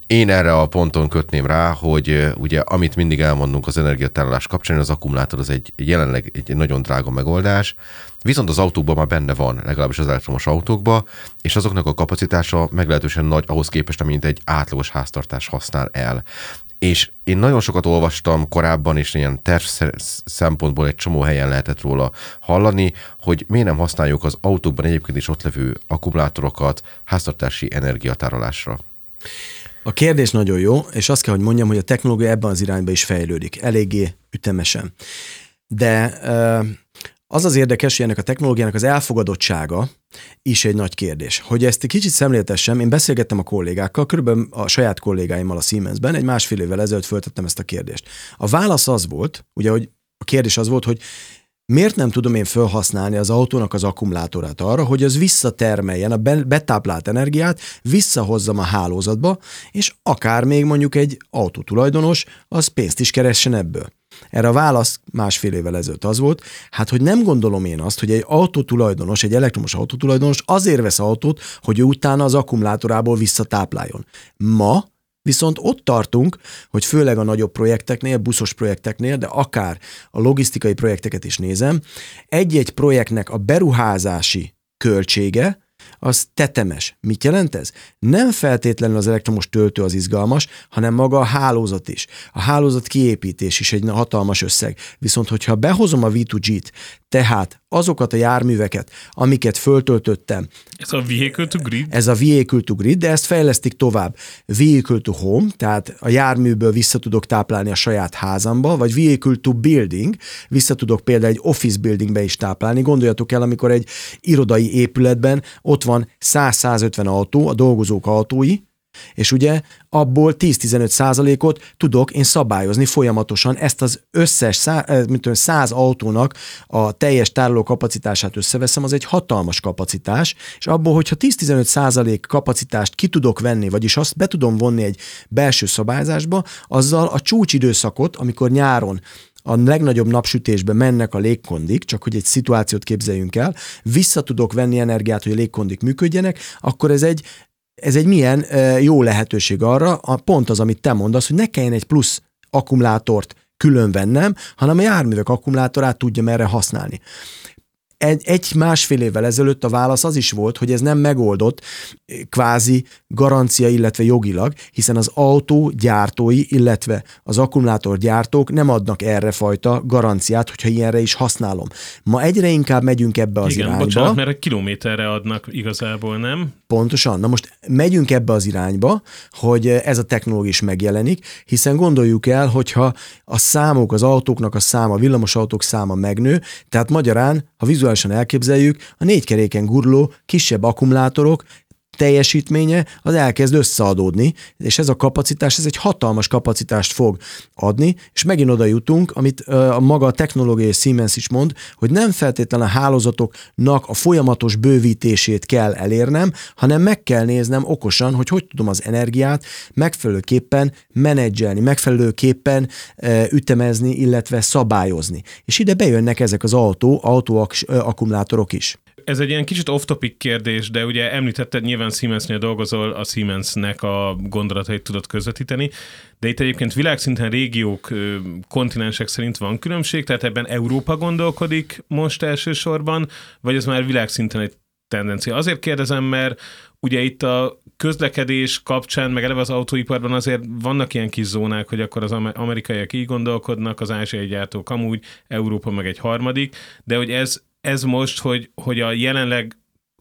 én erre a ponton kötném rá, hogy ugye amit mindig elmondunk az energiatárolás kapcsán, az akkumulátor az egy jelenleg egy nagyon drága megoldás, Viszont az autókban már benne van, legalábbis az elektromos autókban, és azoknak a kapacitása meglehetősen nagy ahhoz képest, amint egy átlagos háztartás használ el. És én nagyon sokat olvastam korábban, és ilyen terv szempontból egy csomó helyen lehetett róla hallani, hogy miért nem használjuk az autókban egyébként is ott levő akkumulátorokat háztartási energiatárolásra. A kérdés nagyon jó, és azt kell, hogy mondjam, hogy a technológia ebben az irányba is fejlődik, eléggé ütemesen. De az az érdekes, hogy ennek a technológiának az elfogadottsága is egy nagy kérdés. Hogy ezt egy kicsit szemléltessem, én beszélgettem a kollégákkal, körülbelül a saját kollégáimmal a Siemensben, egy másfél évvel ezelőtt föltettem ezt a kérdést. A válasz az volt, ugye, hogy a kérdés az volt, hogy miért nem tudom én felhasználni az autónak az akkumulátorát arra, hogy az visszatermeljen a betáplált energiát, visszahozzam a hálózatba, és akár még mondjuk egy autótulajdonos, az pénzt is keressen ebből. Erre a válasz másfél évvel ezelőtt az volt, hát hogy nem gondolom én azt, hogy egy autótulajdonos, egy elektromos autótulajdonos azért vesz autót, hogy utána az akkumulátorából visszatápláljon. Ma Viszont ott tartunk, hogy főleg a nagyobb projekteknél, buszos projekteknél, de akár a logisztikai projekteket is nézem, egy-egy projektnek a beruházási költsége az tetemes. Mit jelent ez? Nem feltétlenül az elektromos töltő az izgalmas, hanem maga a hálózat is. A hálózat kiépítés is egy hatalmas összeg. Viszont, hogyha behozom a V2G-t, tehát azokat a járműveket, amiket föltöltöttem. Ez a vehicle to grid? Ez a vehicle to grid, de ezt fejlesztik tovább. Vehicle to home, tehát a járműből vissza tudok táplálni a saját házamba, vagy vehicle to building, vissza tudok például egy office buildingbe is táplálni. Gondoljatok el, amikor egy irodai épületben ott van 100-150 autó, a dolgozók autói, És ugye abból 10-15 százalékot tudok én szabályozni folyamatosan ezt az összes szá, eh, mint tudom, 100 autónak a teljes tároló kapacitását összeveszem, az egy hatalmas kapacitás, és abból, hogyha 10-15 százalék kapacitást ki tudok venni, vagyis azt be tudom vonni egy belső szabályzásba, azzal a csúcsidőszakot, amikor nyáron a legnagyobb napsütésben mennek a légkondik, csak hogy egy szituációt képzeljünk el, vissza tudok venni energiát, hogy a légkondik működjenek, akkor ez egy ez egy milyen jó lehetőség arra, a pont az, amit te mondasz, hogy ne kelljen egy plusz akkumulátort külön vennem, hanem a járművek akkumulátorát tudjam erre használni egy, egy másfél évvel ezelőtt a válasz az is volt, hogy ez nem megoldott kvázi garancia, illetve jogilag, hiszen az autó gyártói, illetve az akkumulátor gyártók nem adnak erre fajta garanciát, hogyha ilyenre is használom. Ma egyre inkább megyünk ebbe az Igen, irányba. bocsánat, mert egy kilométerre adnak igazából, nem? Pontosan. Na most megyünk ebbe az irányba, hogy ez a technológia is megjelenik, hiszen gondoljuk el, hogyha a számok, az autóknak a száma, a villamos autók száma megnő, tehát magyarán, ha vizuálisan elképzeljük, a négy keréken guruló kisebb akkumulátorok teljesítménye az elkezd összeadódni, és ez a kapacitás, ez egy hatalmas kapacitást fog adni, és megint oda jutunk, amit a maga a technológiai Siemens is mond, hogy nem feltétlenül a hálózatoknak a folyamatos bővítését kell elérnem, hanem meg kell néznem okosan, hogy hogy tudom az energiát megfelelőképpen menedzselni, megfelelőképpen ütemezni, illetve szabályozni. És ide bejönnek ezek az autó, autóakkumulátorok is. Ez egy ilyen kicsit off-topic kérdés, de ugye említetted, nyilván Siemensnél dolgozol, a Siemensnek a gondolatait tudod közvetíteni, de itt egyébként világszinten régiók, kontinensek szerint van különbség, tehát ebben Európa gondolkodik most elsősorban, vagy ez már világszinten egy tendencia. Azért kérdezem, mert ugye itt a közlekedés kapcsán, meg eleve az autóiparban azért vannak ilyen kis zónák, hogy akkor az amerikaiak így gondolkodnak, az ázsiai gyártók amúgy, Európa meg egy harmadik, de hogy ez ez most, hogy, hogy a jelenleg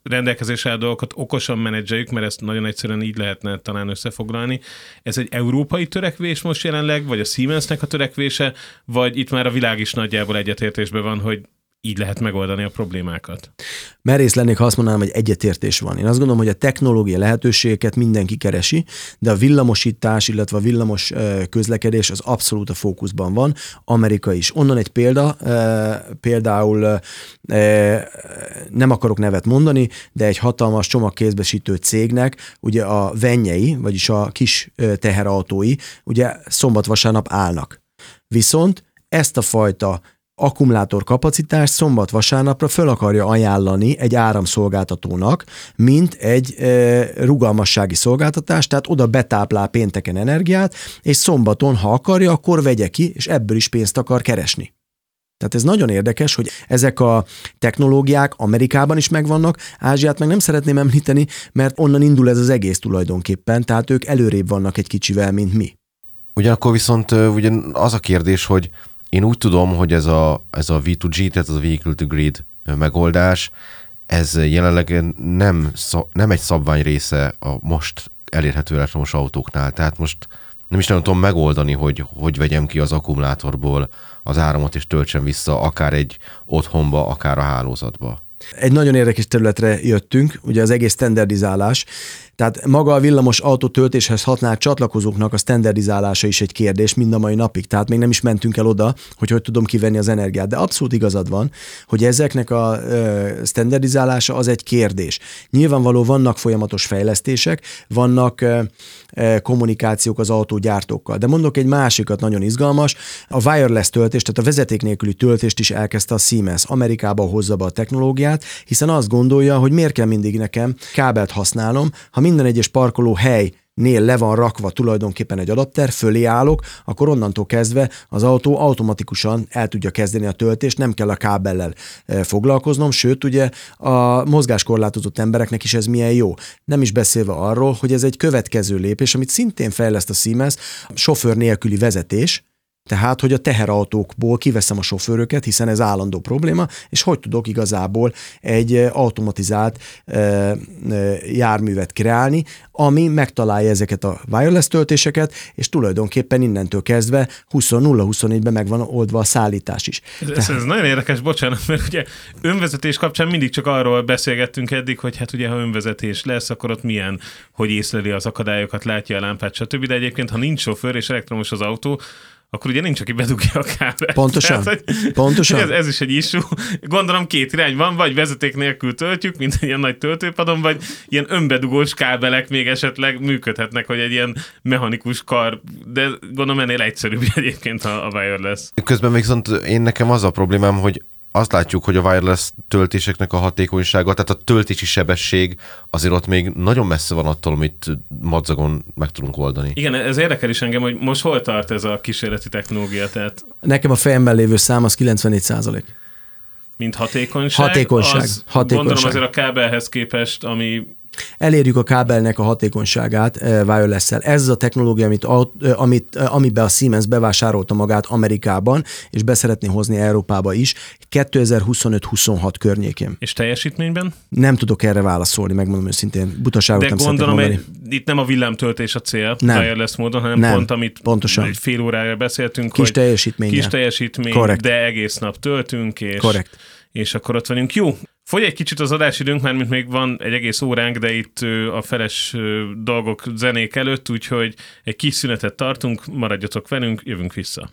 rendelkezésre dolgokat okosan menedzseljük, mert ezt nagyon egyszerűen így lehetne talán összefoglalni. Ez egy európai törekvés most jelenleg, vagy a Siemensnek a törekvése, vagy itt már a világ is nagyjából egyetértésben van, hogy így lehet megoldani a problémákat. Merész lennék, ha azt mondanám, hogy egyetértés van. Én azt gondolom, hogy a technológia lehetőségeket mindenki keresi, de a villamosítás, illetve a villamos közlekedés az abszolút a fókuszban van. Amerika is. Onnan egy példa, például nem akarok nevet mondani, de egy hatalmas csomagkézbesítő cégnek ugye a vennyei, vagyis a kis teherautói ugye szombat-vasárnap állnak. Viszont ezt a fajta akkumulátor kapacitást szombat-vasárnapra föl akarja ajánlani egy áramszolgáltatónak, mint egy e, rugalmassági szolgáltatás, tehát oda betáplál pénteken energiát, és szombaton, ha akarja, akkor vegye ki, és ebből is pénzt akar keresni. Tehát ez nagyon érdekes, hogy ezek a technológiák Amerikában is megvannak, Ázsiát meg nem szeretném említeni, mert onnan indul ez az egész tulajdonképpen, tehát ők előrébb vannak egy kicsivel, mint mi. Ugyanakkor viszont ugyan az a kérdés, hogy én úgy tudom, hogy ez a, ez a V2G, tehát az a Vehicle to Grid megoldás, ez jelenleg nem, nem egy szabvány része a most elérhető elektromos autóknál. Tehát most nem is nagyon tudom megoldani, hogy hogy vegyem ki az akkumulátorból az áramot és töltsem vissza akár egy otthonba, akár a hálózatba. Egy nagyon érdekes területre jöttünk, ugye az egész standardizálás. Tehát maga a villamos autó töltéshez használt csatlakozóknak a standardizálása is egy kérdés mind a mai napig. Tehát még nem is mentünk el oda, hogy hogy tudom kivenni az energiát. De abszolút igazad van, hogy ezeknek a standardizálása az egy kérdés. Nyilvánvaló vannak folyamatos fejlesztések, vannak kommunikációk az autógyártókkal. De mondok egy másikat, nagyon izgalmas. A wireless töltés, tehát a vezeték nélküli töltést is elkezdte a Siemens. Amerikába hozza be a technológiát, hiszen azt gondolja, hogy miért kell mindig nekem kábelt használnom, ha minden egyes parkoló hely nél le van rakva tulajdonképpen egy adapter, fölé állok, akkor onnantól kezdve az autó automatikusan el tudja kezdeni a töltést, nem kell a kábellel e, foglalkoznom, sőt ugye a mozgáskorlátozott embereknek is ez milyen jó. Nem is beszélve arról, hogy ez egy következő lépés, amit szintén fejleszt a Siemens, sofőr nélküli vezetés, Tehát, hogy a teherautókból kiveszem a sofőröket, hiszen ez állandó probléma, és hogy tudok igazából egy automatizált járművet kreálni, ami megtalálja ezeket a wireless töltéseket, és tulajdonképpen innentől kezdve 20-0-24-ben meg van oldva a szállítás is. Ez, ez, ez nagyon érdekes, bocsánat, mert ugye önvezetés kapcsán mindig csak arról beszélgettünk eddig, hogy hát ugye ha önvezetés lesz, akkor ott milyen, hogy észleli az akadályokat, látja a lámpát, stb. De egyébként, ha nincs sofőr és elektromos az autó, akkor ugye nincs, aki bedugja a kábelt. Pontosan. Tehát, hogy, Pontosan. Ez, ez, is egy issue. Gondolom két irány van, vagy vezeték nélkül töltjük, mint egy ilyen nagy töltőpadon, vagy ilyen önbedugós kábelek még esetleg működhetnek, hogy egy ilyen mechanikus kar, de gondolom ennél egyszerűbb egyébként a, a wireless. Közben viszont én nekem az a problémám, hogy azt látjuk, hogy a wireless töltéseknek a hatékonysága, tehát a töltési sebesség azért ott még nagyon messze van attól, amit madzagon meg tudunk oldani. Igen, ez érdekel is engem, hogy most hol tart ez a kísérleti technológia? Tehát... Nekem a fejemben lévő szám az 94 százalék. Mint hatékonyság? Hatékonyság. Az, hatékonyság. Gondolom azért a kábelhez képest, ami elérjük a kábelnek a hatékonyságát eh, wireless-szel. Ez a technológia, amit, eh, amit, eh, amiben a Siemens bevásárolta magát Amerikában, és beszeretné hozni Európába is, 2025-26 környékén. És teljesítményben? Nem tudok erre válaszolni, megmondom őszintén. Butaságot De nem gondolom, egy, itt nem a villámtöltés a cél, nem. wireless módon, hanem nem. pont, amit Pontosan. egy fél órára beszéltünk, kis teljesítmény. Kis teljesítmény, Correct. de egész nap töltünk, és, Correct. és akkor ott vagyunk. Jó, Fogy egy kicsit az adásidőnk, mert mint még van egy egész óránk, de itt a feles dolgok zenék előtt, úgyhogy egy kis szünetet tartunk, maradjatok velünk, jövünk vissza.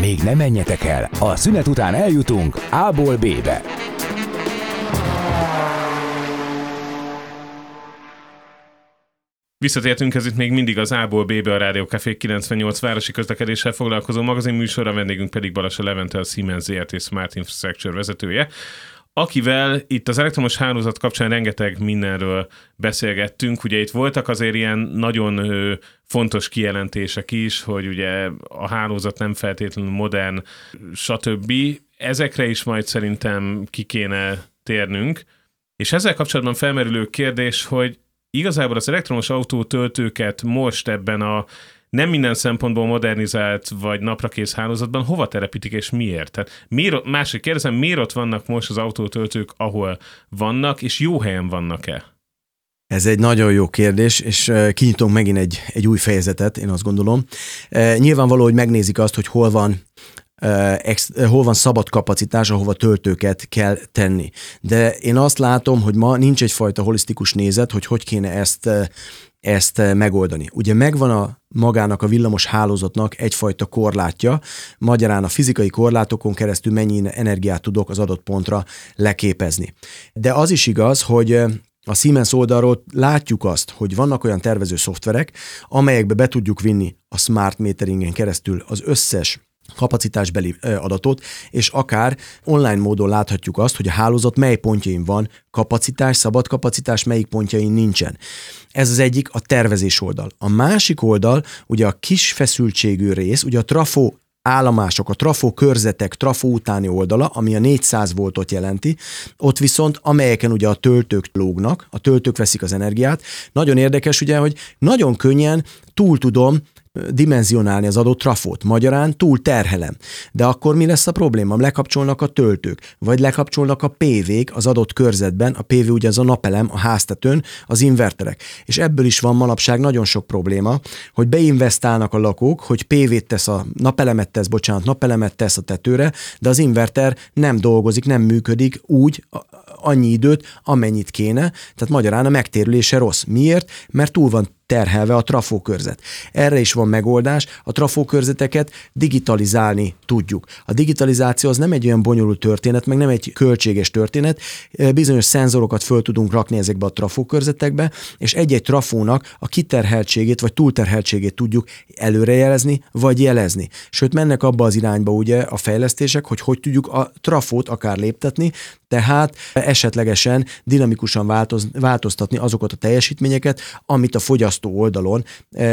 Még nem menjetek el, a szünet után eljutunk A-ból B-be. Visszatértünk, ez itt még mindig az A-ból B-be a Rádió Café 98 városi közlekedéssel foglalkozó magazin műsora, vendégünk pedig Balassa Levente, a Siemens ZRT Smart Infrastructure vezetője, akivel itt az elektromos hálózat kapcsán rengeteg mindenről beszélgettünk. Ugye itt voltak azért ilyen nagyon fontos kijelentések is, hogy ugye a hálózat nem feltétlenül modern, stb. Ezekre is majd szerintem ki kéne térnünk. És ezzel kapcsolatban felmerülő kérdés, hogy igazából az elektromos autótöltőket most ebben a nem minden szempontból modernizált vagy naprakész hálózatban hova telepítik és miért? Tehát miért, másik kérdezem, miért ott vannak most az autótöltők, ahol vannak, és jó helyen vannak-e? Ez egy nagyon jó kérdés, és kinyitunk megint egy, egy új fejezetet, én azt gondolom. Nyilvánvaló, hogy megnézik azt, hogy hol van hol van szabad kapacitás, ahova töltőket kell tenni. De én azt látom, hogy ma nincs egyfajta holisztikus nézet, hogy hogy kéne ezt ezt megoldani. Ugye megvan a magának a villamos hálózatnak egyfajta korlátja, magyarán a fizikai korlátokon keresztül mennyi energiát tudok az adott pontra leképezni. De az is igaz, hogy a Siemens oldalról látjuk azt, hogy vannak olyan tervező szoftverek, amelyekbe be tudjuk vinni a smart meteringen keresztül az összes kapacitásbeli adatot, és akár online módon láthatjuk azt, hogy a hálózat mely pontjain van kapacitás, szabad kapacitás, melyik pontjain nincsen. Ez az egyik a tervezés oldal. A másik oldal, ugye a kis feszültségű rész, ugye a trafo állomások, a trafo körzetek, trafo utáni oldala, ami a 400 voltot jelenti, ott viszont amelyeken ugye a töltők lógnak, a töltők veszik az energiát, nagyon érdekes ugye, hogy nagyon könnyen túl tudom dimenzionálni az adott trafót. Magyarán túl terhelem. De akkor mi lesz a probléma? Lekapcsolnak a töltők, vagy lekapcsolnak a PV-k az adott körzetben, a PV ugye az a napelem, a háztetőn, az inverterek. És ebből is van manapság nagyon sok probléma, hogy beinvestálnak a lakók, hogy PV-t tesz a napelemet tesz, bocsánat, napelemet tesz a tetőre, de az inverter nem dolgozik, nem működik úgy, annyi időt, amennyit kéne, tehát magyarán a megtérülése rossz. Miért? Mert túl van terhelve a trafókörzet. Erre is van megoldás, a trafókörzeteket digitalizálni tudjuk. A digitalizáció az nem egy olyan bonyolult történet, meg nem egy költséges történet, bizonyos szenzorokat föl tudunk rakni ezekbe a trafókörzetekbe, és egy-egy trafónak a kiterheltségét vagy túlterheltségét tudjuk előrejelezni vagy jelezni. Sőt, mennek abba az irányba ugye a fejlesztések, hogy hogy tudjuk a trafót akár léptetni, tehát esetlegesen dinamikusan változ, változtatni azokat a teljesítményeket, amit a fogyasztó fogyasztó oldalon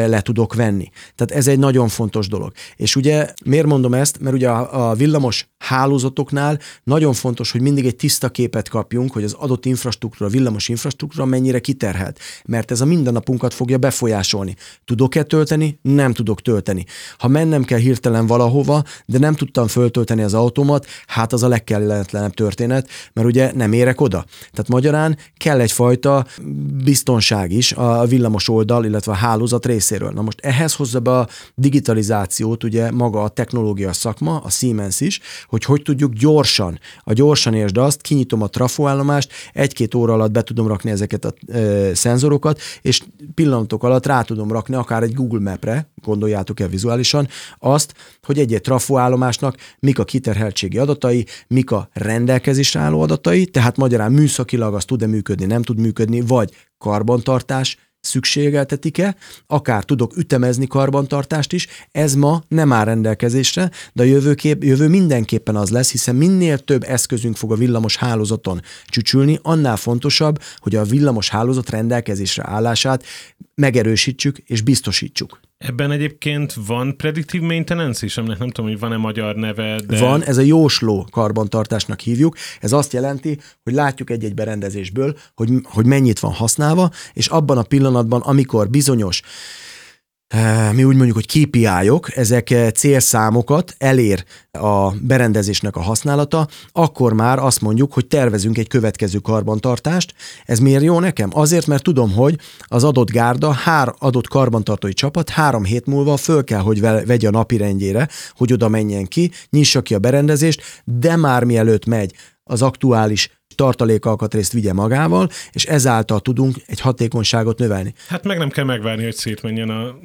le tudok venni. Tehát ez egy nagyon fontos dolog. És ugye miért mondom ezt? Mert ugye a, villamos hálózatoknál nagyon fontos, hogy mindig egy tiszta képet kapjunk, hogy az adott infrastruktúra, villamos infrastruktúra mennyire kiterhelt. Mert ez a mindennapunkat fogja befolyásolni. Tudok-e tölteni? Nem tudok tölteni. Ha mennem kell hirtelen valahova, de nem tudtam föltölteni az automat, hát az a legkelletlenebb történet, mert ugye nem érek oda. Tehát magyarán kell egyfajta biztonság is a villamos oldal, illetve a hálózat részéről. Na most ehhez hozza be a digitalizációt, ugye maga a technológia szakma, a Siemens is, hogy hogy tudjuk gyorsan, a gyorsan értsd azt, kinyitom a trafóállomást, egy-két óra alatt be tudom rakni ezeket a e, szenzorokat, és pillanatok alatt rá tudom rakni akár egy Google Mapre, gondoljátok el vizuálisan, azt, hogy egy-egy trafóállomásnak mik a kiterheltségi adatai, mik a rendelkezésre álló adatai, tehát magyarán műszakilag az tud-e működni, nem tud működni, vagy karbantartás, szükségeltetik-e, akár tudok ütemezni karbantartást is, ez ma nem áll rendelkezésre, de a jövőkép, jövő mindenképpen az lesz, hiszen minél több eszközünk fog a villamos hálózaton csücsülni, annál fontosabb, hogy a villamos hálózat rendelkezésre állását megerősítsük és biztosítsuk. Ebben egyébként van predictive maintenance is, aminek nem tudom, hogy van-e magyar neve, de... Van, ez a jósló karbantartásnak hívjuk. Ez azt jelenti, hogy látjuk egy-egy berendezésből, hogy, hogy mennyit van használva, és abban a pillanatban, amikor bizonyos mi úgy mondjuk, hogy KPI-ok, ezek célszámokat elér a berendezésnek a használata, akkor már azt mondjuk, hogy tervezünk egy következő karbantartást. Ez miért jó nekem? Azért, mert tudom, hogy az adott gárda, hár adott karbantartói csapat három hét múlva föl kell, hogy vegye a napi rendjére, hogy oda menjen ki, nyissa ki a berendezést, de már mielőtt megy az aktuális tartalékalkatrészt vigye magával, és ezáltal tudunk egy hatékonyságot növelni. Hát meg nem kell megvárni, hogy szétmenjen a...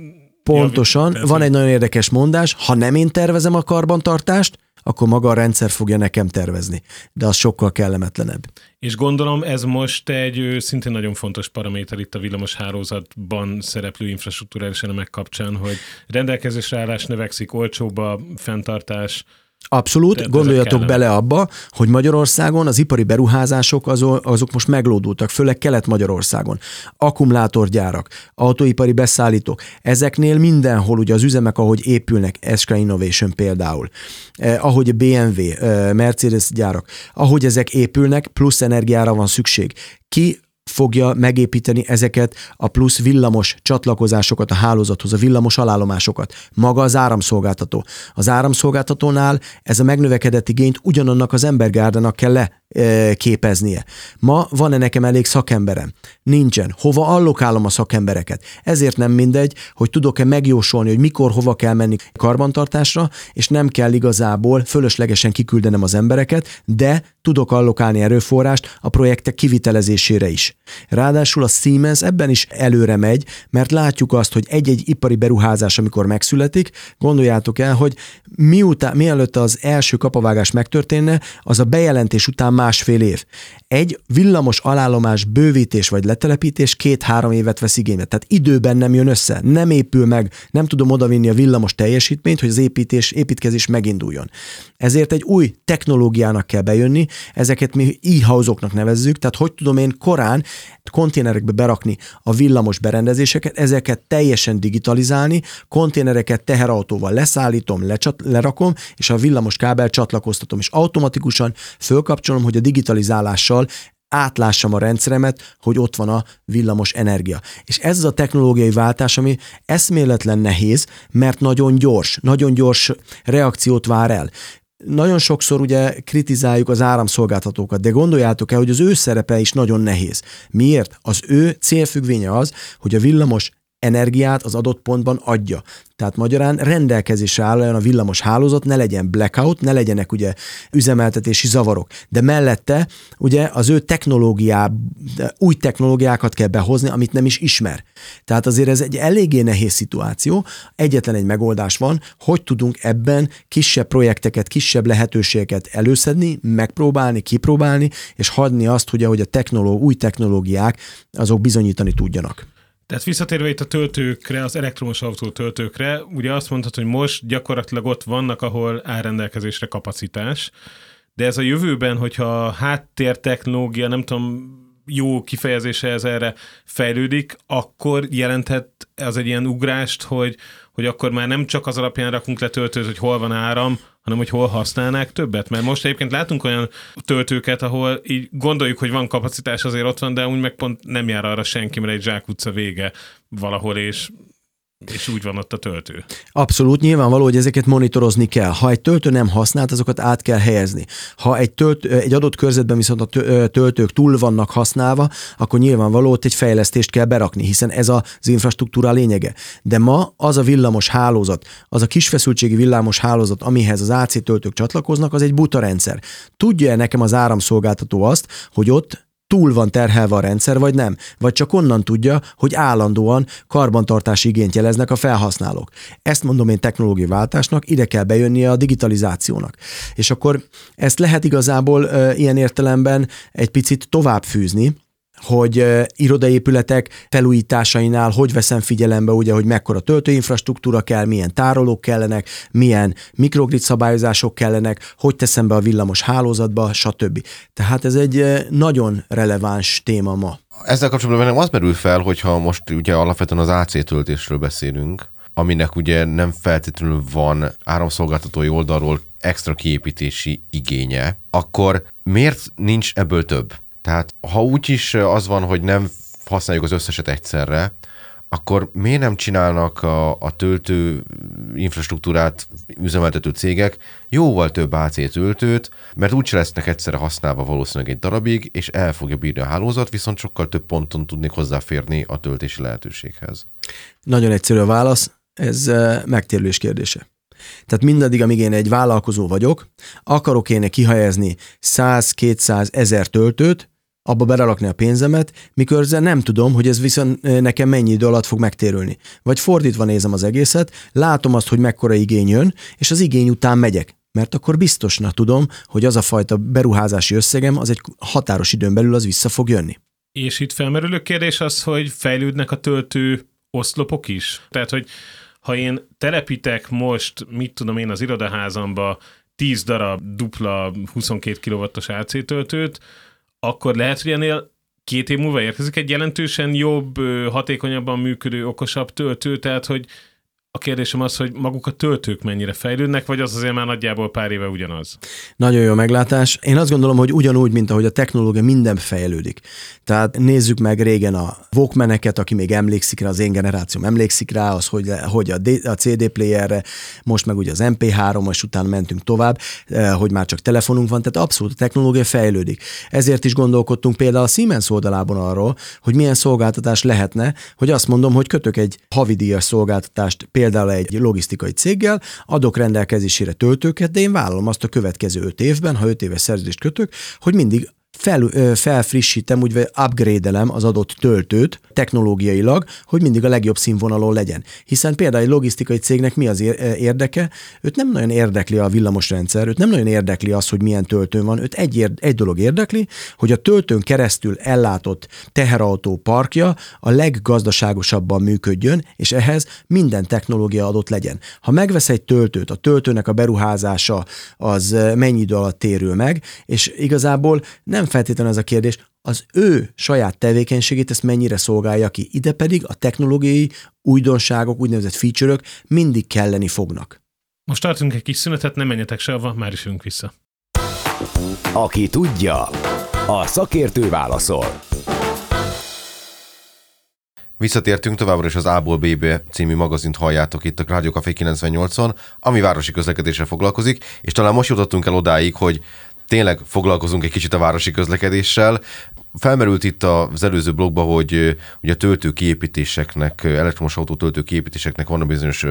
Pontosan, Javi, van egy nagyon érdekes mondás, ha nem én tervezem a karbantartást, akkor maga a rendszer fogja nekem tervezni. De az sokkal kellemetlenebb. És gondolom ez most egy szintén nagyon fontos paraméter itt a villamos hálózatban szereplő infrastruktúrális elemek kapcsán, hogy rendelkezésre állás növekszik, olcsóbb a fenntartás, Abszolút, Tehát gondoljatok bele abba, hogy Magyarországon az ipari beruházások azok, azok most meglódultak, főleg Kelet-Magyarországon. Akkumulátorgyárak, autóipari beszállítók, ezeknél mindenhol ugye az üzemek, ahogy épülnek, SK Innovation például, eh, ahogy BMW, eh, Mercedes gyárak, ahogy ezek épülnek, plusz energiára van szükség. Ki fogja megépíteni ezeket a plusz villamos csatlakozásokat a hálózathoz, a villamos alállomásokat. Maga az áramszolgáltató. Az áramszolgáltatónál ez a megnövekedett igényt ugyanannak az embergárdának kell le képeznie. Ma van-e nekem elég szakemberem? Nincsen. Hova allokálom a szakembereket? Ezért nem mindegy, hogy tudok-e megjósolni, hogy mikor, hova kell menni karbantartásra, és nem kell igazából fölöslegesen kiküldenem az embereket, de tudok allokálni erőforrást a projektek kivitelezésére is. Ráadásul a Siemens ebben is előre megy, mert látjuk azt, hogy egy-egy ipari beruházás, amikor megszületik, gondoljátok el, hogy miután, mielőtt az első kapavágás megtörténne, az a bejelentés után másfél év. Egy villamos alállomás bővítés vagy letelepítés két-három évet vesz igénybe. Tehát időben nem jön össze, nem épül meg, nem tudom odavinni a villamos teljesítményt, hogy az építés, építkezés meginduljon. Ezért egy új technológiának kell bejönni, ezeket mi e-house-oknak nevezzük, tehát hogy tudom én korán konténerekbe berakni a villamos berendezéseket, ezeket teljesen digitalizálni, konténereket teherautóval leszállítom, lecsat, lerakom, és a villamos kábel csatlakoztatom, és automatikusan fölkapcsolom, hogy a digitalizálással átlássam a rendszeremet, hogy ott van a villamos energia. És ez az a technológiai váltás, ami eszméletlen nehéz, mert nagyon gyors, nagyon gyors reakciót vár el nagyon sokszor ugye kritizáljuk az áramszolgáltatókat, de gondoljátok el, hogy az ő szerepe is nagyon nehéz. Miért? Az ő célfüggvénye az, hogy a villamos energiát az adott pontban adja. Tehát magyarán rendelkezésre álljon a villamos hálózat, ne legyen blackout, ne legyenek ugye üzemeltetési zavarok. De mellette ugye az ő technológiá, új technológiákat kell behozni, amit nem is ismer. Tehát azért ez egy eléggé nehéz szituáció. Egyetlen egy megoldás van, hogy tudunk ebben kisebb projekteket, kisebb lehetőségeket előszedni, megpróbálni, kipróbálni, és hagyni azt, hogy ahogy a technológ, új technológiák azok bizonyítani tudjanak. Tehát visszatérve itt a töltőkre, az elektromos autó töltőkre, ugye azt mondhatod, hogy most gyakorlatilag ott vannak, ahol áll kapacitás, de ez a jövőben, hogyha a háttértechnológia, nem tudom, jó kifejezése ez erre fejlődik, akkor jelenthet az egy ilyen ugrást, hogy, hogy akkor már nem csak az alapján rakunk le töltőt, hogy hol van áram, hanem hogy hol használnák többet. Mert most egyébként látunk olyan töltőket, ahol így gondoljuk, hogy van kapacitás, azért ott van, de úgy meg pont nem jár arra senki, mert egy zsákutca vége valahol, és és úgy van ott a töltő. Abszolút, nyilvánvaló, hogy ezeket monitorozni kell. Ha egy töltő nem használt, azokat át kell helyezni. Ha egy, tölt, egy adott körzetben viszont a töltők túl vannak használva, akkor nyilvánvaló ott egy fejlesztést kell berakni, hiszen ez az infrastruktúra lényege. De ma az a villamos hálózat, az a kisfeszültségi villamos hálózat, amihez az AC töltők csatlakoznak, az egy buta rendszer. Tudja-e nekem az áramszolgáltató azt, hogy ott túl van terhelve a rendszer, vagy nem? Vagy csak onnan tudja, hogy állandóan karbantartási igényt jeleznek a felhasználók. Ezt mondom én technológiai váltásnak, ide kell bejönnie a digitalizációnak. És akkor ezt lehet igazából e, ilyen értelemben egy picit tovább fűzni, hogy irodaépületek felújításainál hogy veszem figyelembe, ugye, hogy mekkora töltőinfrastruktúra kell, milyen tárolók kellenek, milyen mikrogrid szabályozások kellenek, hogy teszem be a villamos hálózatba, stb. Tehát ez egy nagyon releváns téma ma. Ezzel kapcsolatban nem az merül fel, hogyha most ugye alapvetően az AC töltésről beszélünk, aminek ugye nem feltétlenül van áramszolgáltatói oldalról extra kiépítési igénye, akkor miért nincs ebből több? Tehát ha úgy is az van, hogy nem használjuk az összeset egyszerre, akkor miért nem csinálnak a, a töltő infrastruktúrát üzemeltető cégek jóval több AC töltőt, mert úgyse lesznek egyszerre használva valószínűleg egy darabig, és el fogja bírni a hálózat, viszont sokkal több ponton tudnék hozzáférni a töltési lehetőséghez. Nagyon egyszerű a válasz, ez megtérülés kérdése. Tehát mindaddig, amíg én egy vállalkozó vagyok, akarok én kihelyezni 100-200 ezer töltőt, abba berarakni a pénzemet, miközben nem tudom, hogy ez viszont nekem mennyi idő alatt fog megtérülni. Vagy fordítva nézem az egészet, látom azt, hogy mekkora igény jön, és az igény után megyek. Mert akkor biztosnak tudom, hogy az a fajta beruházási összegem az egy határos időn belül az vissza fog jönni. És itt felmerülő kérdés az, hogy fejlődnek a töltő oszlopok is? Tehát, hogy ha én telepítek most, mit tudom én, az irodaházamba 10 darab dupla 22 kW-os AC töltőt, akkor lehet, hogy ennél két év múlva érkezik egy jelentősen jobb, hatékonyabban működő, okosabb töltő, tehát hogy a kérdésem az, hogy maguk a töltők mennyire fejlődnek, vagy az azért már nagyjából pár éve ugyanaz? Nagyon jó meglátás. Én azt gondolom, hogy ugyanúgy, mint ahogy a technológia minden fejlődik. Tehát nézzük meg régen a Walkmaneket, aki még emlékszik rá, az én generációm emlékszik rá, az, hogy, hogy a, D, a CD playerre, most meg ugye az MP3, és utána mentünk tovább, eh, hogy már csak telefonunk van, tehát abszolút a technológia fejlődik. Ezért is gondolkodtunk például a Siemens oldalában arról, hogy milyen szolgáltatás lehetne, hogy azt mondom, hogy kötök egy havidíjas szolgáltatást például egy logisztikai céggel, adok rendelkezésére töltőket, de én vállalom azt a következő öt évben, ha öt éves szerződést kötök, hogy mindig fel, felfrissítem, úgy upgrade-elem az adott töltőt technológiailag, hogy mindig a legjobb színvonalon legyen. Hiszen például egy logisztikai cégnek mi az érdeke? Őt nem nagyon érdekli a villamosrendszer, őt nem nagyon érdekli az, hogy milyen töltőn van, őt egy, egy dolog érdekli, hogy a töltőn keresztül ellátott teherautó parkja a leggazdaságosabban működjön, és ehhez minden technológia adott legyen. Ha megvesz egy töltőt, a töltőnek a beruházása az mennyi idő alatt térül meg, és igazából nem feltétlenül ez a kérdés, az ő saját tevékenységét ezt mennyire szolgálja ki. Ide pedig a technológiai újdonságok, úgynevezett feature mindig kelleni fognak. Most tartunk egy kis szünetet, nem menjetek sehova, már is jönk vissza. Aki tudja, a szakértő válaszol. Visszatértünk továbbra is az A-ból B-be című magazint halljátok itt a Rádió Café 98-on, ami városi közlekedéssel foglalkozik, és talán most jutottunk el odáig, hogy tényleg foglalkozunk egy kicsit a városi közlekedéssel. Felmerült itt az előző blogban, hogy ugye a töltő kiépítéseknek, elektromos autó töltő kiépítéseknek van a bizonyos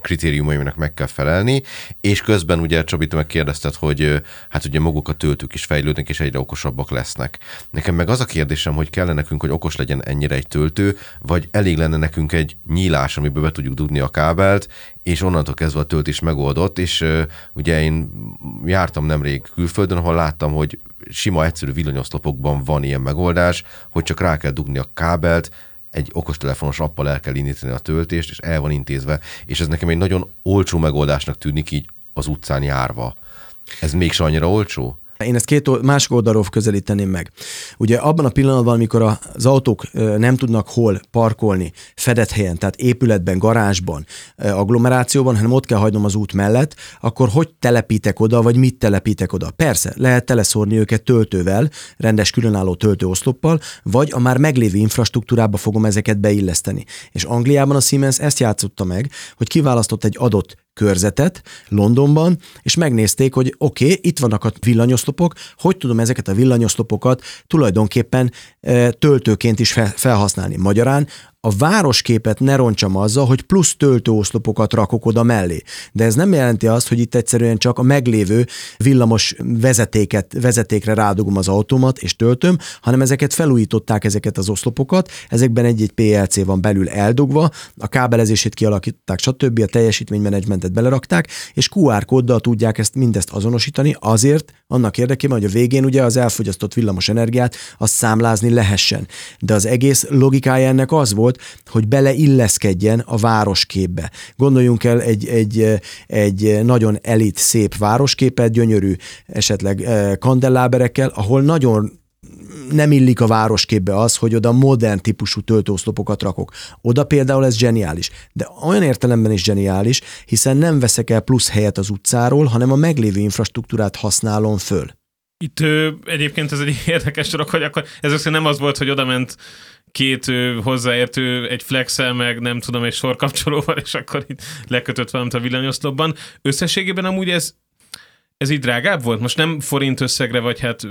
kritériumai, aminek meg kell felelni, és közben ugye Csabi, te megkérdezted, hogy hát ugye maguk a töltők is fejlődnek, és egyre okosabbak lesznek. Nekem meg az a kérdésem, hogy kellene nekünk, hogy okos legyen ennyire egy töltő, vagy elég lenne nekünk egy nyílás, amiben be tudjuk dugni a kábelt, és onnantól kezdve a töltés megoldott, és ugye én jártam nemrég külföldön, ahol láttam, hogy sima, egyszerű villanyoszlopokban van ilyen megoldás, hogy csak rá kell dugni a kábelt, egy okostelefonos appal el kell indítani a töltést, és el van intézve. És ez nekem egy nagyon olcsó megoldásnak tűnik így az utcán járva. Ez még annyira olcsó? Én ezt két másik oldalról közelíteném meg. Ugye abban a pillanatban, amikor az autók nem tudnak hol parkolni, fedett helyen, tehát épületben, garázsban, agglomerációban, hanem ott kell hagynom az út mellett, akkor hogy telepítek oda, vagy mit telepítek oda? Persze, lehet teleszórni őket töltővel, rendes különálló töltőoszloppal, vagy a már meglévő infrastruktúrába fogom ezeket beilleszteni. És Angliában a Siemens ezt játszotta meg, hogy kiválasztott egy adott körzetet Londonban, és megnézték, hogy oké, okay, itt vannak a villanyoszlopok, hogy tudom ezeket a villanyoszlopokat tulajdonképpen e, töltőként is felhasználni. Magyarán a városképet ne roncsam azzal, hogy plusz töltőoszlopokat rakok oda mellé. De ez nem jelenti azt, hogy itt egyszerűen csak a meglévő villamos vezetéket, vezetékre rádugom az autómat és töltöm, hanem ezeket felújították ezeket az oszlopokat, ezekben egy-egy PLC van belül eldugva, a kábelezését kialakították, stb. a teljesítménymenedzsmentet belerakták, és QR kóddal tudják ezt mindezt azonosítani azért, annak érdekében, hogy a végén ugye az elfogyasztott villamos energiát azt számlázni lehessen. De az egész logikája ennek az volt, hogy beleilleszkedjen a városképbe. Gondoljunk el egy, egy, egy nagyon elit, szép városképet, gyönyörű esetleg eh, kandelláberekkel, ahol nagyon nem illik a városképbe az, hogy oda modern típusú töltőoszlopokat rakok. Oda például ez zseniális. De olyan értelemben is zseniális, hiszen nem veszek el plusz helyet az utcáról, hanem a meglévő infrastruktúrát használom föl. Itt ö, egyébként ez egy érdekes dolog, hogy akkor ez nem az volt, hogy oda ment két hozzáértő, egy flexel, meg nem tudom, egy sorkapcsolóval, és akkor itt lekötött valamit a villanyoszlopban. Összességében amúgy ez, ez így drágább volt? Most nem forint összegre, vagy hát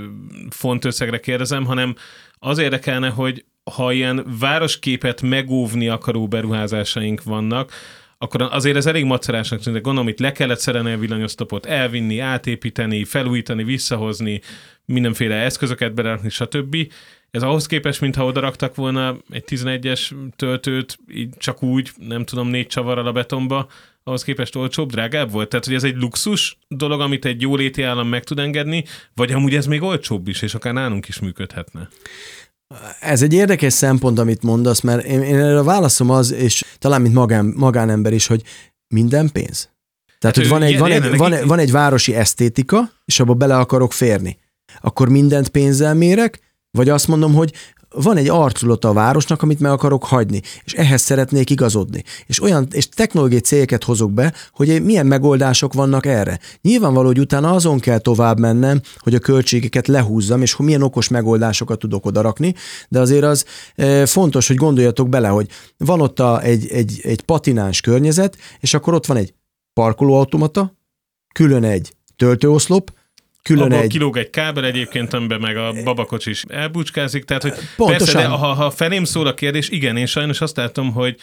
font összegre kérdezem, hanem az érdekelne, hogy ha ilyen városképet megóvni akaró beruházásaink vannak, akkor azért ez elég macerásnak tűnik. Gondolom, itt le kellett szerelni a villanyosztopot, elvinni, átépíteni, felújítani, visszahozni, mindenféle eszközöket berakni, stb. Ez ahhoz képest, mintha oda raktak volna egy 11-es töltőt, így csak úgy, nem tudom, négy csavarral a betonba, ahhoz képest olcsóbb, drágább volt? Tehát, hogy ez egy luxus dolog, amit egy jóléti állam meg tud engedni, vagy amúgy ez még olcsóbb is, és akár nálunk is működhetne? Ez egy érdekes szempont, amit mondasz, mert én, én erre a válaszom az, és talán mint magán, magánember is, hogy minden pénz. Tehát, hát, hogy van egy, van, egy, van, egy, van egy városi esztétika, és abba bele akarok férni. Akkor mindent pénzzel mérek, vagy azt mondom, hogy van egy arculata a városnak, amit meg akarok hagyni, és ehhez szeretnék igazodni. És olyan, és technológiai céleket hozok be, hogy milyen megoldások vannak erre. Nyilvánvaló, hogy utána azon kell tovább mennem, hogy a költségeket lehúzzam, és hogy milyen okos megoldásokat tudok odarakni, de azért az e, fontos, hogy gondoljatok bele, hogy van ott a, egy, egy, egy patináns környezet, és akkor ott van egy parkolóautomata, külön egy töltőoszlop, külön Abba egy... kilóg egy kábel egyébként, amiben meg a babakocs is elbúcskázik, tehát hogy Pontosan. persze, de ha, ha felém szól a kérdés, igen, én sajnos azt látom, hogy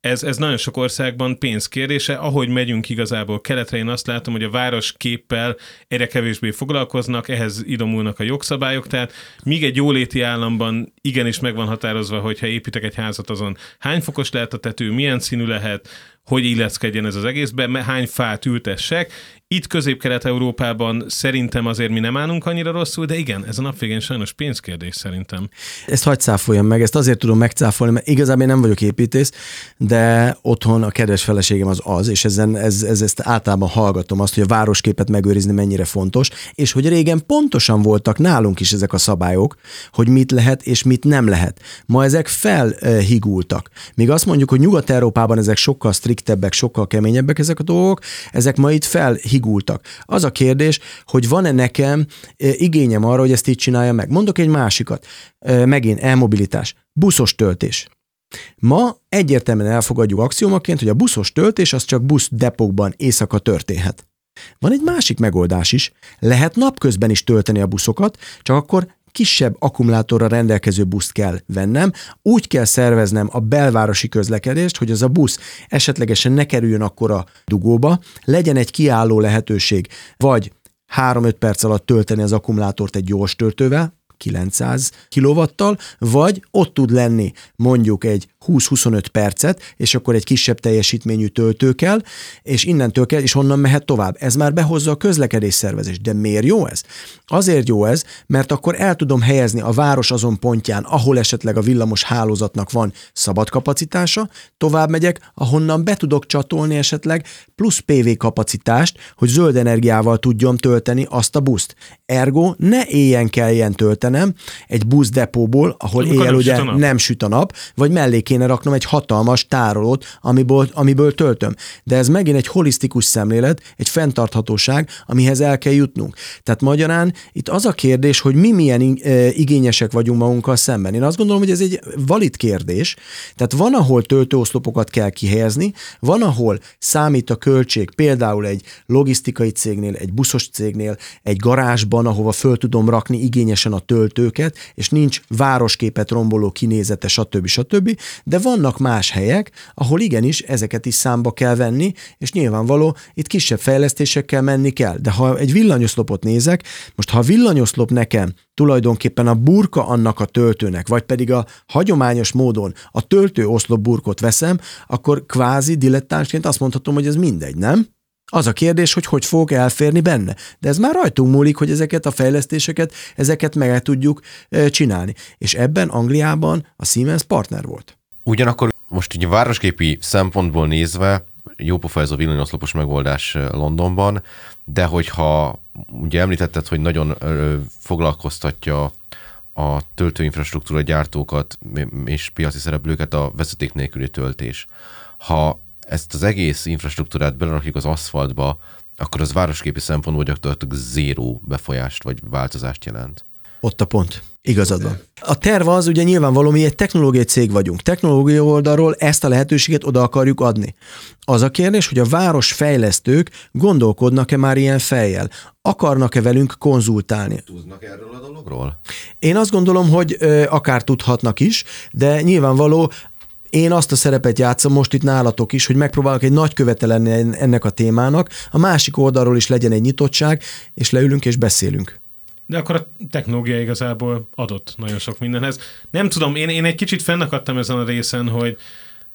ez, ez nagyon sok országban pénzkérdése. Ahogy megyünk igazából keletre, én azt látom, hogy a város képpel egyre kevésbé foglalkoznak, ehhez idomulnak a jogszabályok, tehát míg egy jóléti államban igenis meg van határozva, hogy ha építek egy házat, azon hány fokos lehet a tető, milyen színű lehet, hogy illeszkedjen ez az egészbe, hány fát ültessek. Itt Közép-Kelet-Európában szerintem azért mi nem állunk annyira rosszul, de igen, ez a nap végén sajnos pénzkérdés szerintem. Ezt hagyd cáfoljam meg, ezt azért tudom megcáfolni, mert igazából én nem vagyok építész, de otthon a kedves feleségem az az, és ezen, ez, ez, ezt általában hallgatom azt, hogy a városképet megőrizni mennyire fontos, és hogy régen pontosan voltak nálunk is ezek a szabályok, hogy mit lehet és mit nem lehet. Ma ezek felhigultak. Míg azt mondjuk, hogy Nyugat-Európában ezek sokkal striktebbek, sokkal keményebbek ezek a dolgok, ezek ma itt felhigultak. Az a kérdés, hogy van-e nekem eh, igényem arra, hogy ezt így csinálja meg. Mondok egy másikat. Eh, megint elmobilitás. Buszos töltés. Ma egyértelműen elfogadjuk axiomaként, hogy a buszos töltés az csak busz depókban éjszaka történhet. Van egy másik megoldás is. Lehet napközben is tölteni a buszokat, csak akkor kisebb akkumulátorra rendelkező buszt kell vennem, úgy kell szerveznem a belvárosi közlekedést, hogy az a busz esetlegesen ne kerüljön akkor a dugóba, legyen egy kiálló lehetőség, vagy 3-5 perc alatt tölteni az akkumulátort egy gyors töltővel, 900 kilovattal, vagy ott tud lenni mondjuk egy 20-25 percet, és akkor egy kisebb teljesítményű töltő kell, és innentől kell, és onnan mehet tovább. Ez már behozza a közlekedés szervezést. De miért jó ez? Azért jó ez, mert akkor el tudom helyezni a város azon pontján, ahol esetleg a villamos hálózatnak van szabad kapacitása, tovább megyek, ahonnan be tudok csatolni esetleg plusz PV kapacitást, hogy zöld energiával tudjam tölteni azt a buszt. Ergo ne éjjen kelljen töltenem egy busz depóból, ahol Amikor éjjel nem ugye süt nem süt a nap, vagy mellé kéne raknom egy hatalmas tárolót, amiből, amiből töltöm. De ez megint egy holisztikus szemlélet, egy fenntarthatóság, amihez el kell jutnunk. Tehát magyarán itt az a kérdés, hogy mi milyen eh, igényesek vagyunk magunkkal szemben. Én azt gondolom, hogy ez egy valid kérdés. Tehát van, ahol töltőoszlopokat kell kihelyezni, van, ahol számít a költség, például egy logisztikai cégnél, egy buszos cégnél, egy garázsban, ahova föl tudom rakni igényesen a töltőket, és nincs városképet romboló kinézete, stb. stb. De vannak más helyek, ahol igenis ezeket is számba kell venni, és nyilvánvaló, itt kisebb fejlesztésekkel menni kell. De ha egy villanyoszlopot nézek, most ha a villanyoszlop nekem tulajdonképpen a burka annak a töltőnek, vagy pedig a hagyományos módon a töltő oszlop burkot veszem, akkor kvázi dilettánsként azt mondhatom, hogy ez mindegy, nem? Az a kérdés, hogy hogy fogok elférni benne. De ez már rajtunk múlik, hogy ezeket a fejlesztéseket, ezeket meg tudjuk csinálni. És ebben Angliában a Siemens partner volt. Ugyanakkor most így városképi szempontból nézve, jó pofa ez a villanyoszlopos megoldás Londonban, de hogyha ugye említetted, hogy nagyon foglalkoztatja a töltőinfrastruktúra gyártókat és piaci szereplőket a vezeték nélküli töltés. Ha ezt az egész infrastruktúrát belerakjuk az aszfaltba, akkor az városképi szempontból gyakorlatilag zéró befolyást vagy változást jelent. Ott a pont. Igazad van. A terv az, ugye nyilvánvaló, mi egy technológiai cég vagyunk. Technológiai oldalról ezt a lehetőséget oda akarjuk adni. Az a kérdés, hogy a város fejlesztők gondolkodnak-e már ilyen fejjel? Akarnak-e velünk konzultálni? Tudnak erről a dologról? Én azt gondolom, hogy ö, akár tudhatnak is, de nyilvánvaló, én azt a szerepet játszom most itt nálatok is, hogy megpróbálok egy nagy követe lenni ennek a témának, a másik oldalról is legyen egy nyitottság, és leülünk és beszélünk. De akkor a technológia igazából adott nagyon sok mindenhez. Nem tudom, én, én egy kicsit fennakadtam ezen a részen, hogy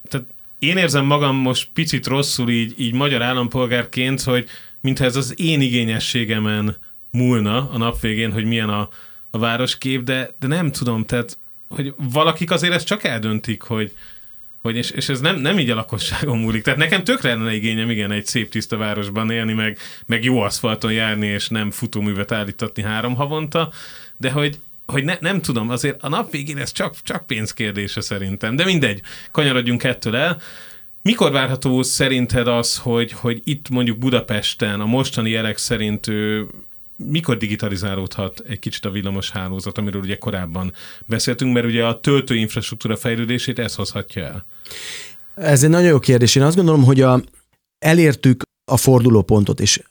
tehát én érzem magam most picit rosszul így, így magyar állampolgárként, hogy mintha ez az én igényességemen múlna a nap végén, hogy milyen a, a városkép, de, de nem tudom, tehát hogy valakik azért ezt csak eldöntik, hogy, hogy és, és ez nem, nem így a lakosságon múlik. Tehát nekem tökre lenne igényem, igen, egy szép tiszta városban élni, meg, meg jó aszfalton járni, és nem futóművet állítatni három havonta, de hogy, hogy ne, nem tudom, azért a nap végén ez csak, csak pénzkérdése szerintem. De mindegy, kanyarodjunk ettől el. Mikor várható szerinted az, hogy, hogy itt mondjuk Budapesten a mostani jelek szerint mikor digitalizálódhat egy kicsit a villamos hálózat, amiről ugye korábban beszéltünk, mert ugye a töltőinfrastruktúra fejlődését ez hozhatja el. Ez egy nagyon jó kérdés. Én azt gondolom, hogy a, elértük a fordulópontot, és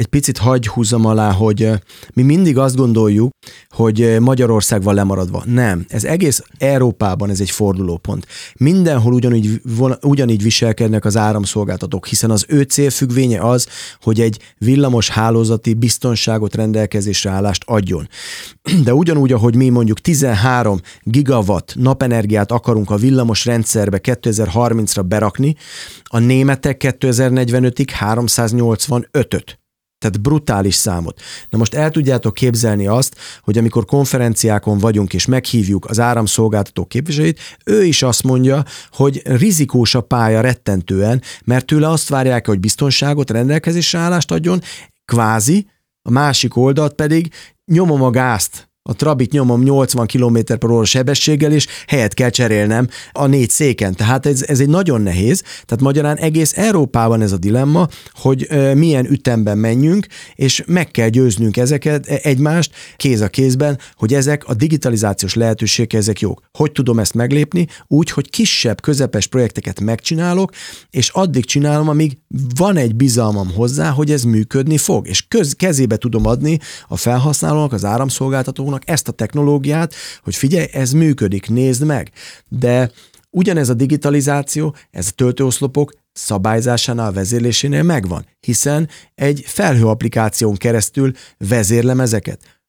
egy picit hagy húzzam alá, hogy mi mindig azt gondoljuk, hogy Magyarország van lemaradva. Nem. Ez egész Európában ez egy fordulópont. Mindenhol ugyanígy, von- ugyanígy viselkednek az áramszolgáltatók, hiszen az ő célfüggvénye az, hogy egy villamos hálózati biztonságot rendelkezésre állást adjon. De ugyanúgy, ahogy mi mondjuk 13 gigawatt napenergiát akarunk a villamos rendszerbe 2030-ra berakni, a németek 2045-ig 385-öt. Tehát brutális számot. Na most el tudjátok képzelni azt, hogy amikor konferenciákon vagyunk és meghívjuk az áramszolgáltató képviselőit, ő is azt mondja, hogy rizikós a pálya rettentően, mert tőle azt várják, hogy biztonságot, rendelkezésre állást adjon, kvázi, a másik oldalt pedig nyomom a gázt, a Trabit nyomom 80 km per óra sebességgel, és helyet kell cserélnem a négy széken. Tehát ez, ez egy nagyon nehéz. Tehát magyarán egész Európában ez a dilemma, hogy milyen ütemben menjünk, és meg kell győznünk ezeket e- egymást kéz a kézben, hogy ezek a digitalizációs lehetőségek ezek jók. Hogy tudom ezt meglépni? Úgy, hogy kisebb, közepes projekteket megcsinálok, és addig csinálom, amíg van egy bizalmam hozzá, hogy ez működni fog, és köz, kezébe tudom adni a felhasználónak, az áramszolgáltatónak ezt a technológiát, hogy figyelj, ez működik, nézd meg. De ugyanez a digitalizáció, ez a töltőoszlopok szabályzásánál, vezérlésénél megvan, hiszen egy felhő applikáción keresztül vezérlem ezeket.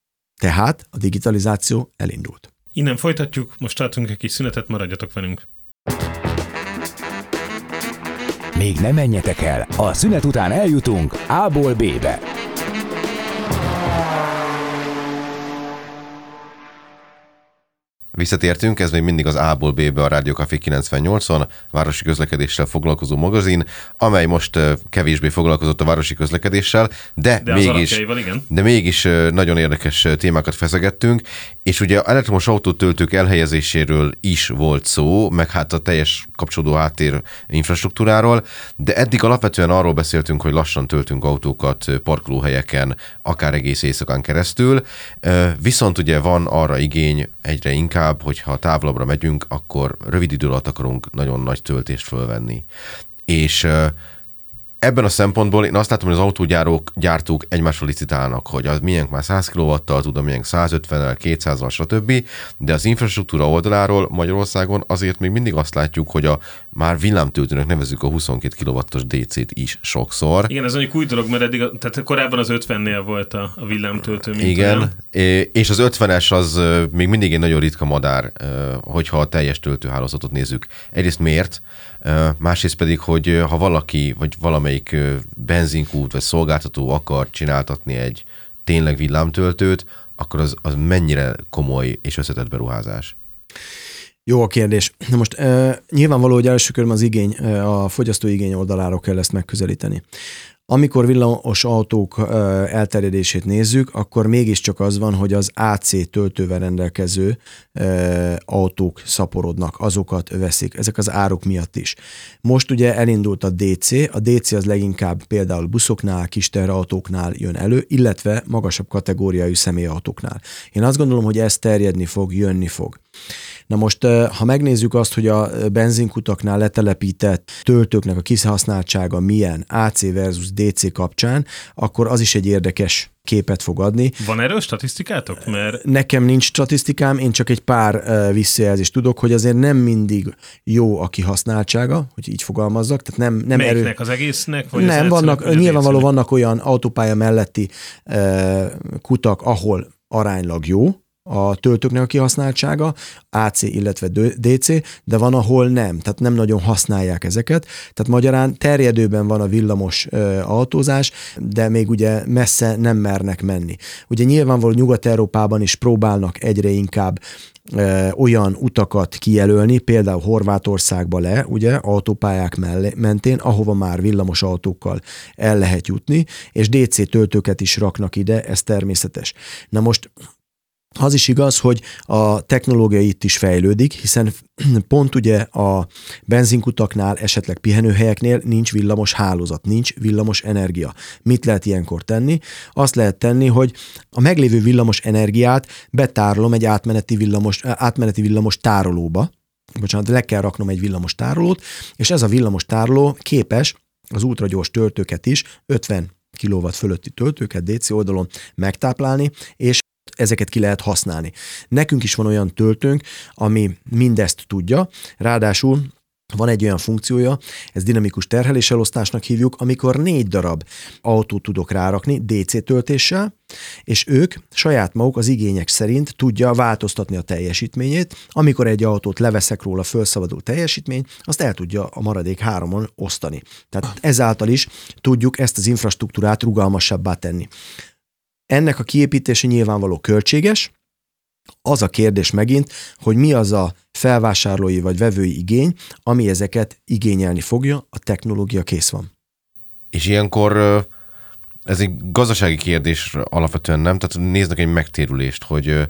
Tehát a digitalizáció elindult. Innen folytatjuk, most tartunk egy kis szünetet, maradjatok velünk. Még nem menjetek el, a szünet után eljutunk A-ból B-be. Visszatértünk, ez még mindig az A-ból B-be a Rádió Café 98-on, városi közlekedéssel foglalkozó magazin, amely most kevésbé foglalkozott a városi közlekedéssel, de, De mégis, de mégis nagyon érdekes témákat feszegettünk, és ugye elektromos autótöltők elhelyezéséről is volt szó, meg hát a teljes kapcsolódó háttér infrastruktúráról, de eddig alapvetően arról beszéltünk, hogy lassan töltünk autókat parkolóhelyeken, akár egész éjszakán keresztül, viszont ugye van arra igény egyre inkább, inkább, hogyha távolabbra megyünk, akkor rövid idő alatt akarunk nagyon nagy töltést fölvenni. És Ebben a szempontból én azt látom, hogy az autógyártók gyártók egymásra licitálnak, hogy az milyen már 100 kW-tal tud, milyen 150-el, 200-al, stb. De az infrastruktúra oldaláról Magyarországon azért még mindig azt látjuk, hogy a már villámtöltőnek nevezük a 22 kW-os DC-t is sokszor. Igen, ez mondjuk új dolog, mert eddig, tehát korábban az 50-nél volt a, a villámtöltő. Mint Igen, olyan. és az 50-es az még mindig egy nagyon ritka madár, hogyha a teljes töltőhálózatot nézzük. Egyrészt miért? Másrészt pedig, hogy ha valaki, vagy valamelyik benzinkút, vagy szolgáltató akar csináltatni egy tényleg villámtöltőt, akkor az, az mennyire komoly és összetett beruházás? Jó a kérdés. Na most e, nyilvánvaló, hogy első körben az igény, a fogyasztó igény oldaláról kell ezt megközelíteni. Amikor villamos autók elterjedését nézzük, akkor mégiscsak az van, hogy az AC töltővel rendelkező autók szaporodnak, azokat veszik, ezek az áruk miatt is. Most ugye elindult a DC, a DC az leginkább például buszoknál, kis autóknál jön elő, illetve magasabb kategóriájú személyautóknál. Én azt gondolom, hogy ez terjedni fog, jönni fog. Na most, ha megnézzük azt, hogy a benzinkutaknál letelepített töltőknek a kihasználtsága milyen AC versus DC kapcsán, akkor az is egy érdekes képet fog adni. Van erről statisztikátok? Mert... Nekem nincs statisztikám, én csak egy pár visszajelzést tudok, hogy azért nem mindig jó a kihasználtsága, hogy így fogalmazzak. Tehát nem, nem Melyiknek, erő... az egésznek? Vagy nem, az vannak, nyilvánvaló vannak olyan autópálya melletti uh, kutak, ahol aránylag jó, a töltőknek a kihasználtsága, AC, illetve DC, de van, ahol nem, tehát nem nagyon használják ezeket. Tehát magyarán terjedőben van a villamos ö, autózás, de még ugye messze nem mernek menni. Ugye nyilvánvaló Nyugat-Európában is próbálnak egyre inkább ö, olyan utakat kijelölni, például Horvátországba le, ugye, autópályák mellé, mentén, ahova már villamos autókkal el lehet jutni, és DC töltőket is raknak ide, ez természetes. Na most az is igaz, hogy a technológia itt is fejlődik, hiszen pont ugye a benzinkutaknál, esetleg pihenőhelyeknél nincs villamos hálózat, nincs villamos energia. Mit lehet ilyenkor tenni? Azt lehet tenni, hogy a meglévő villamos energiát betárolom egy átmeneti villamos, átmeneti villamos tárolóba, bocsánat, le kell raknom egy villamos tárolót, és ez a villamos tároló képes az ultragyors töltőket is, 50 kW fölötti töltőket DC oldalon megtáplálni, és ezeket ki lehet használni. Nekünk is van olyan töltőnk, ami mindezt tudja, ráadásul van egy olyan funkciója, ez dinamikus terheléselosztásnak hívjuk, amikor négy darab autót tudok rárakni DC töltéssel, és ők saját maguk az igények szerint tudja változtatni a teljesítményét. Amikor egy autót leveszek róla felszabadul teljesítmény, azt el tudja a maradék háromon osztani. Tehát ezáltal is tudjuk ezt az infrastruktúrát rugalmasabbá tenni. Ennek a kiépítése nyilvánvaló költséges, az a kérdés megint, hogy mi az a felvásárlói vagy vevői igény, ami ezeket igényelni fogja, a technológia kész van. És ilyenkor ez egy gazdasági kérdés alapvetően nem, tehát néznek egy megtérülést, hogy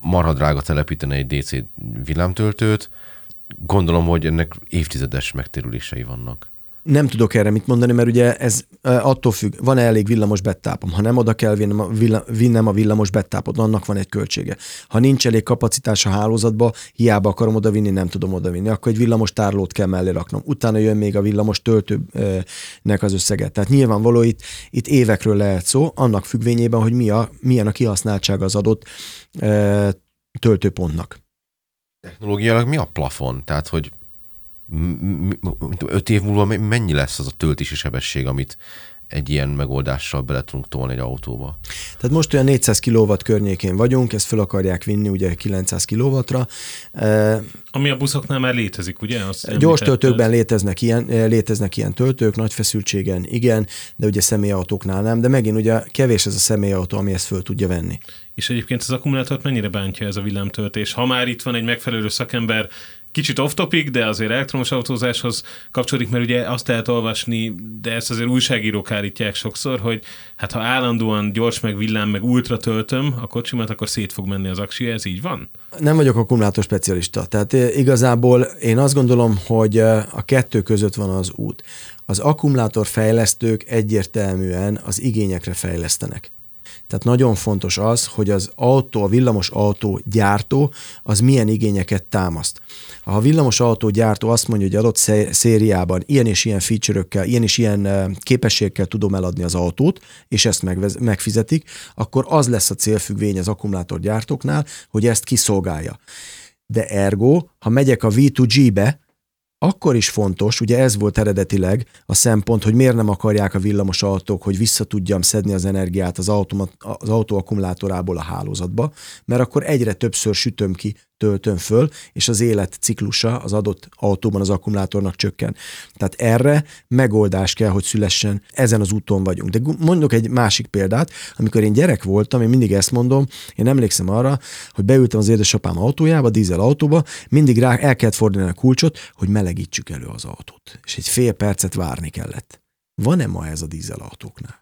marha drága telepíteni egy DC villámtöltőt, gondolom, hogy ennek évtizedes megtérülései vannak. Nem tudok erre mit mondani, mert ugye ez attól függ, van-e elég villamos bettápom. Ha nem oda kell vinnem a, villa, vinnem a villamos bettápot, annak van egy költsége. Ha nincs elég kapacitás a hálózatba, hiába akarom oda vinni, nem tudom oda vinni. Akkor egy villamos tárlót kell mellé raknom. Utána jön még a villamos töltőnek az összege. Tehát nyilvánvaló itt, itt évekről lehet szó, annak függvényében, hogy mi a, milyen a kihasználtság az adott töltőpontnak. Technológiailag mi a plafon? Tehát, hogy öt év múlva mennyi lesz az a töltési sebesség, amit egy ilyen megoldással bele tudunk tolni egy autóba? Tehát most olyan 400 kW környékén vagyunk, ezt fel akarják vinni ugye 900 kW-ra. Ami a buszoknál már létezik, ugye? Azt Gyors töltőkben léteznek ilyen, léteznek ilyen töltők, nagy feszültségen, igen, de ugye személyautóknál nem, de megint ugye kevés ez a személyautó, ami ezt föl tudja venni. És egyébként az akkumulátort mennyire bántja ez a villámtöltés? Ha már itt van egy megfelelő szakember, kicsit off-topic, de azért elektromos autózáshoz kapcsolódik, mert ugye azt lehet olvasni, de ezt azért újságírók állítják sokszor, hogy hát ha állandóan gyors meg villám, meg ultra töltöm a kocsimat, akkor szét fog menni az aksi, ez így van? Nem vagyok akkumulátor specialista, tehát eh, igazából én azt gondolom, hogy eh, a kettő között van az út. Az akkumulátor fejlesztők egyértelműen az igényekre fejlesztenek. Tehát nagyon fontos az, hogy az autó, a villamos autó gyártó az milyen igényeket támaszt. Ha a villamos autó gyártó azt mondja, hogy adott szériában ilyen és ilyen feature ilyen és ilyen képességekkel tudom eladni az autót, és ezt megfizetik, akkor az lesz a célfüggvény az akkumulátorgyártóknál, hogy ezt kiszolgálja. De ergo, ha megyek a V2G-be, akkor is fontos, ugye ez volt eredetileg a szempont, hogy miért nem akarják a villamos autók, hogy vissza tudjam szedni az energiát az, automat, az autó akkumulátorából a hálózatba, mert akkor egyre többször sütöm ki töltöm föl, és az életciklusa az adott autóban az akkumulátornak csökken. Tehát erre megoldás kell, hogy szülessen, ezen az úton vagyunk. De mondok egy másik példát, amikor én gyerek voltam, én mindig ezt mondom, én emlékszem arra, hogy beültem az édesapám autójába, dízel autóba, mindig rá el kellett fordulni a kulcsot, hogy melegítsük elő az autót. És egy fél percet várni kellett. Van-e ma ez a dízel autóknál?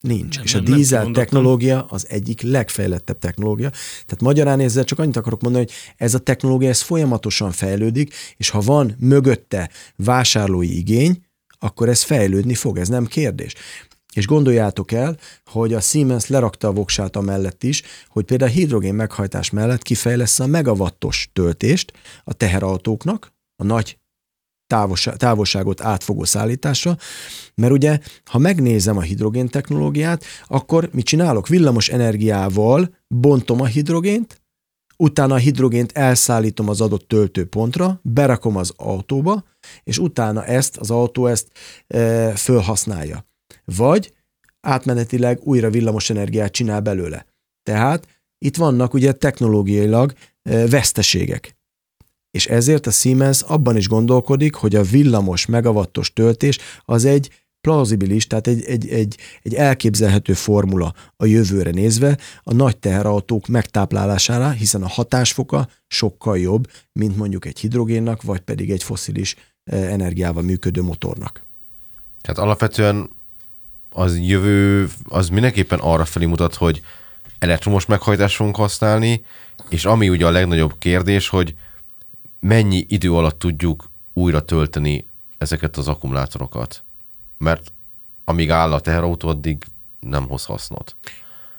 Nincs. Nem, és nem, a dízel nem technológia az egyik legfejlettebb technológia. Tehát magyarán ezzel csak annyit akarok mondani, hogy ez a technológia ez folyamatosan fejlődik, és ha van mögötte vásárlói igény, akkor ez fejlődni fog, ez nem kérdés. És gondoljátok el, hogy a Siemens lerakta a voksát amellett is, hogy például a hidrogén meghajtás mellett kifejlesz a megawattos töltést a teherautóknak, a nagy távolságot átfogó szállításra, mert ugye, ha megnézem a hidrogén technológiát, akkor mit csinálok? Villamos energiával bontom a hidrogént, utána a hidrogént elszállítom az adott töltőpontra, berakom az autóba, és utána ezt az autó ezt e, fölhasználja. Vagy átmenetileg újra villamos energiát csinál belőle. Tehát itt vannak ugye technológiailag e, veszteségek. És ezért a Siemens abban is gondolkodik, hogy a villamos megawattos töltés az egy plauzibilis, tehát egy, egy, egy, egy elképzelhető formula a jövőre nézve a nagy teherautók megtáplálására, hiszen a hatásfoka sokkal jobb, mint mondjuk egy hidrogénnak, vagy pedig egy foszilis eh, energiával működő motornak. Tehát alapvetően az jövő, az mindenképpen arra felé mutat, hogy elektromos meghajtást fogunk használni, és ami ugye a legnagyobb kérdés, hogy mennyi idő alatt tudjuk újra tölteni ezeket az akkumulátorokat? Mert amíg áll a teherautó, addig nem hoz hasznot.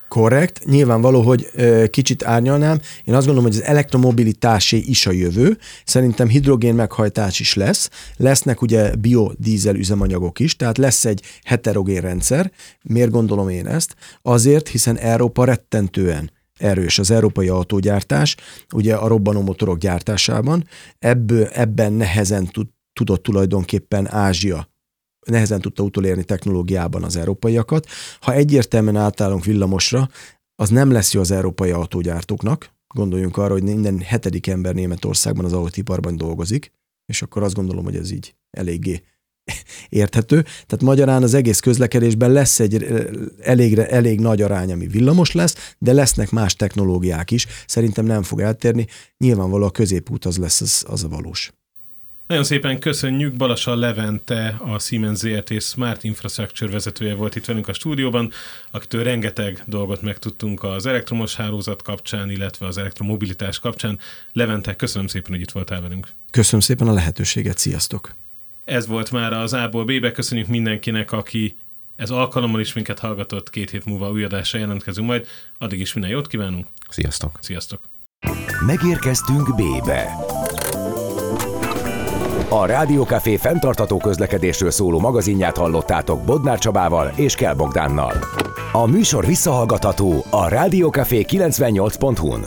Korrekt, nyilvánvaló, hogy ö, kicsit árnyalnám. Én azt gondolom, hogy az elektromobilitásé is a jövő. Szerintem hidrogén meghajtás is lesz. Lesznek ugye biodízel üzemanyagok is, tehát lesz egy heterogén rendszer. Miért gondolom én ezt? Azért, hiszen Európa rettentően erős az európai autógyártás, ugye a robbanó motorok gyártásában, ebből, ebben nehezen tud, tudott tulajdonképpen Ázsia nehezen tudta utolérni technológiában az európaiakat. Ha egyértelműen átállunk villamosra, az nem lesz jó az európai autógyártóknak. Gondoljunk arra, hogy minden hetedik ember Németországban az autóiparban dolgozik, és akkor azt gondolom, hogy ez így eléggé érthető. Tehát magyarán az egész közlekedésben lesz egy elég, elég nagy arány, ami villamos lesz, de lesznek más technológiák is. Szerintem nem fog eltérni. Nyilvánvalóan a középút az lesz az, az a valós. Nagyon szépen köszönjük. Balasa Levente, a Siemens ZRT Smart Infrastructure vezetője volt itt velünk a stúdióban, akitől rengeteg dolgot megtudtunk az elektromos hálózat kapcsán, illetve az elektromobilitás kapcsán. Levente, köszönöm szépen, hogy itt voltál velünk. Köszönöm szépen a lehetőséget, sziasztok! Ez volt már az A-ból B-be. Köszönjük mindenkinek, aki ez alkalommal is minket hallgatott. Két hét múlva új adásra jelentkezünk majd. Addig is minden jót kívánunk. Sziasztok! Sziasztok! Megérkeztünk B-be. A Rádiókafé fenntartató közlekedésről szóló magazinját hallottátok Bodnár Csabával és Kell Bogdánnal. A műsor visszahallgatható a rádiókafé 98.hu-n.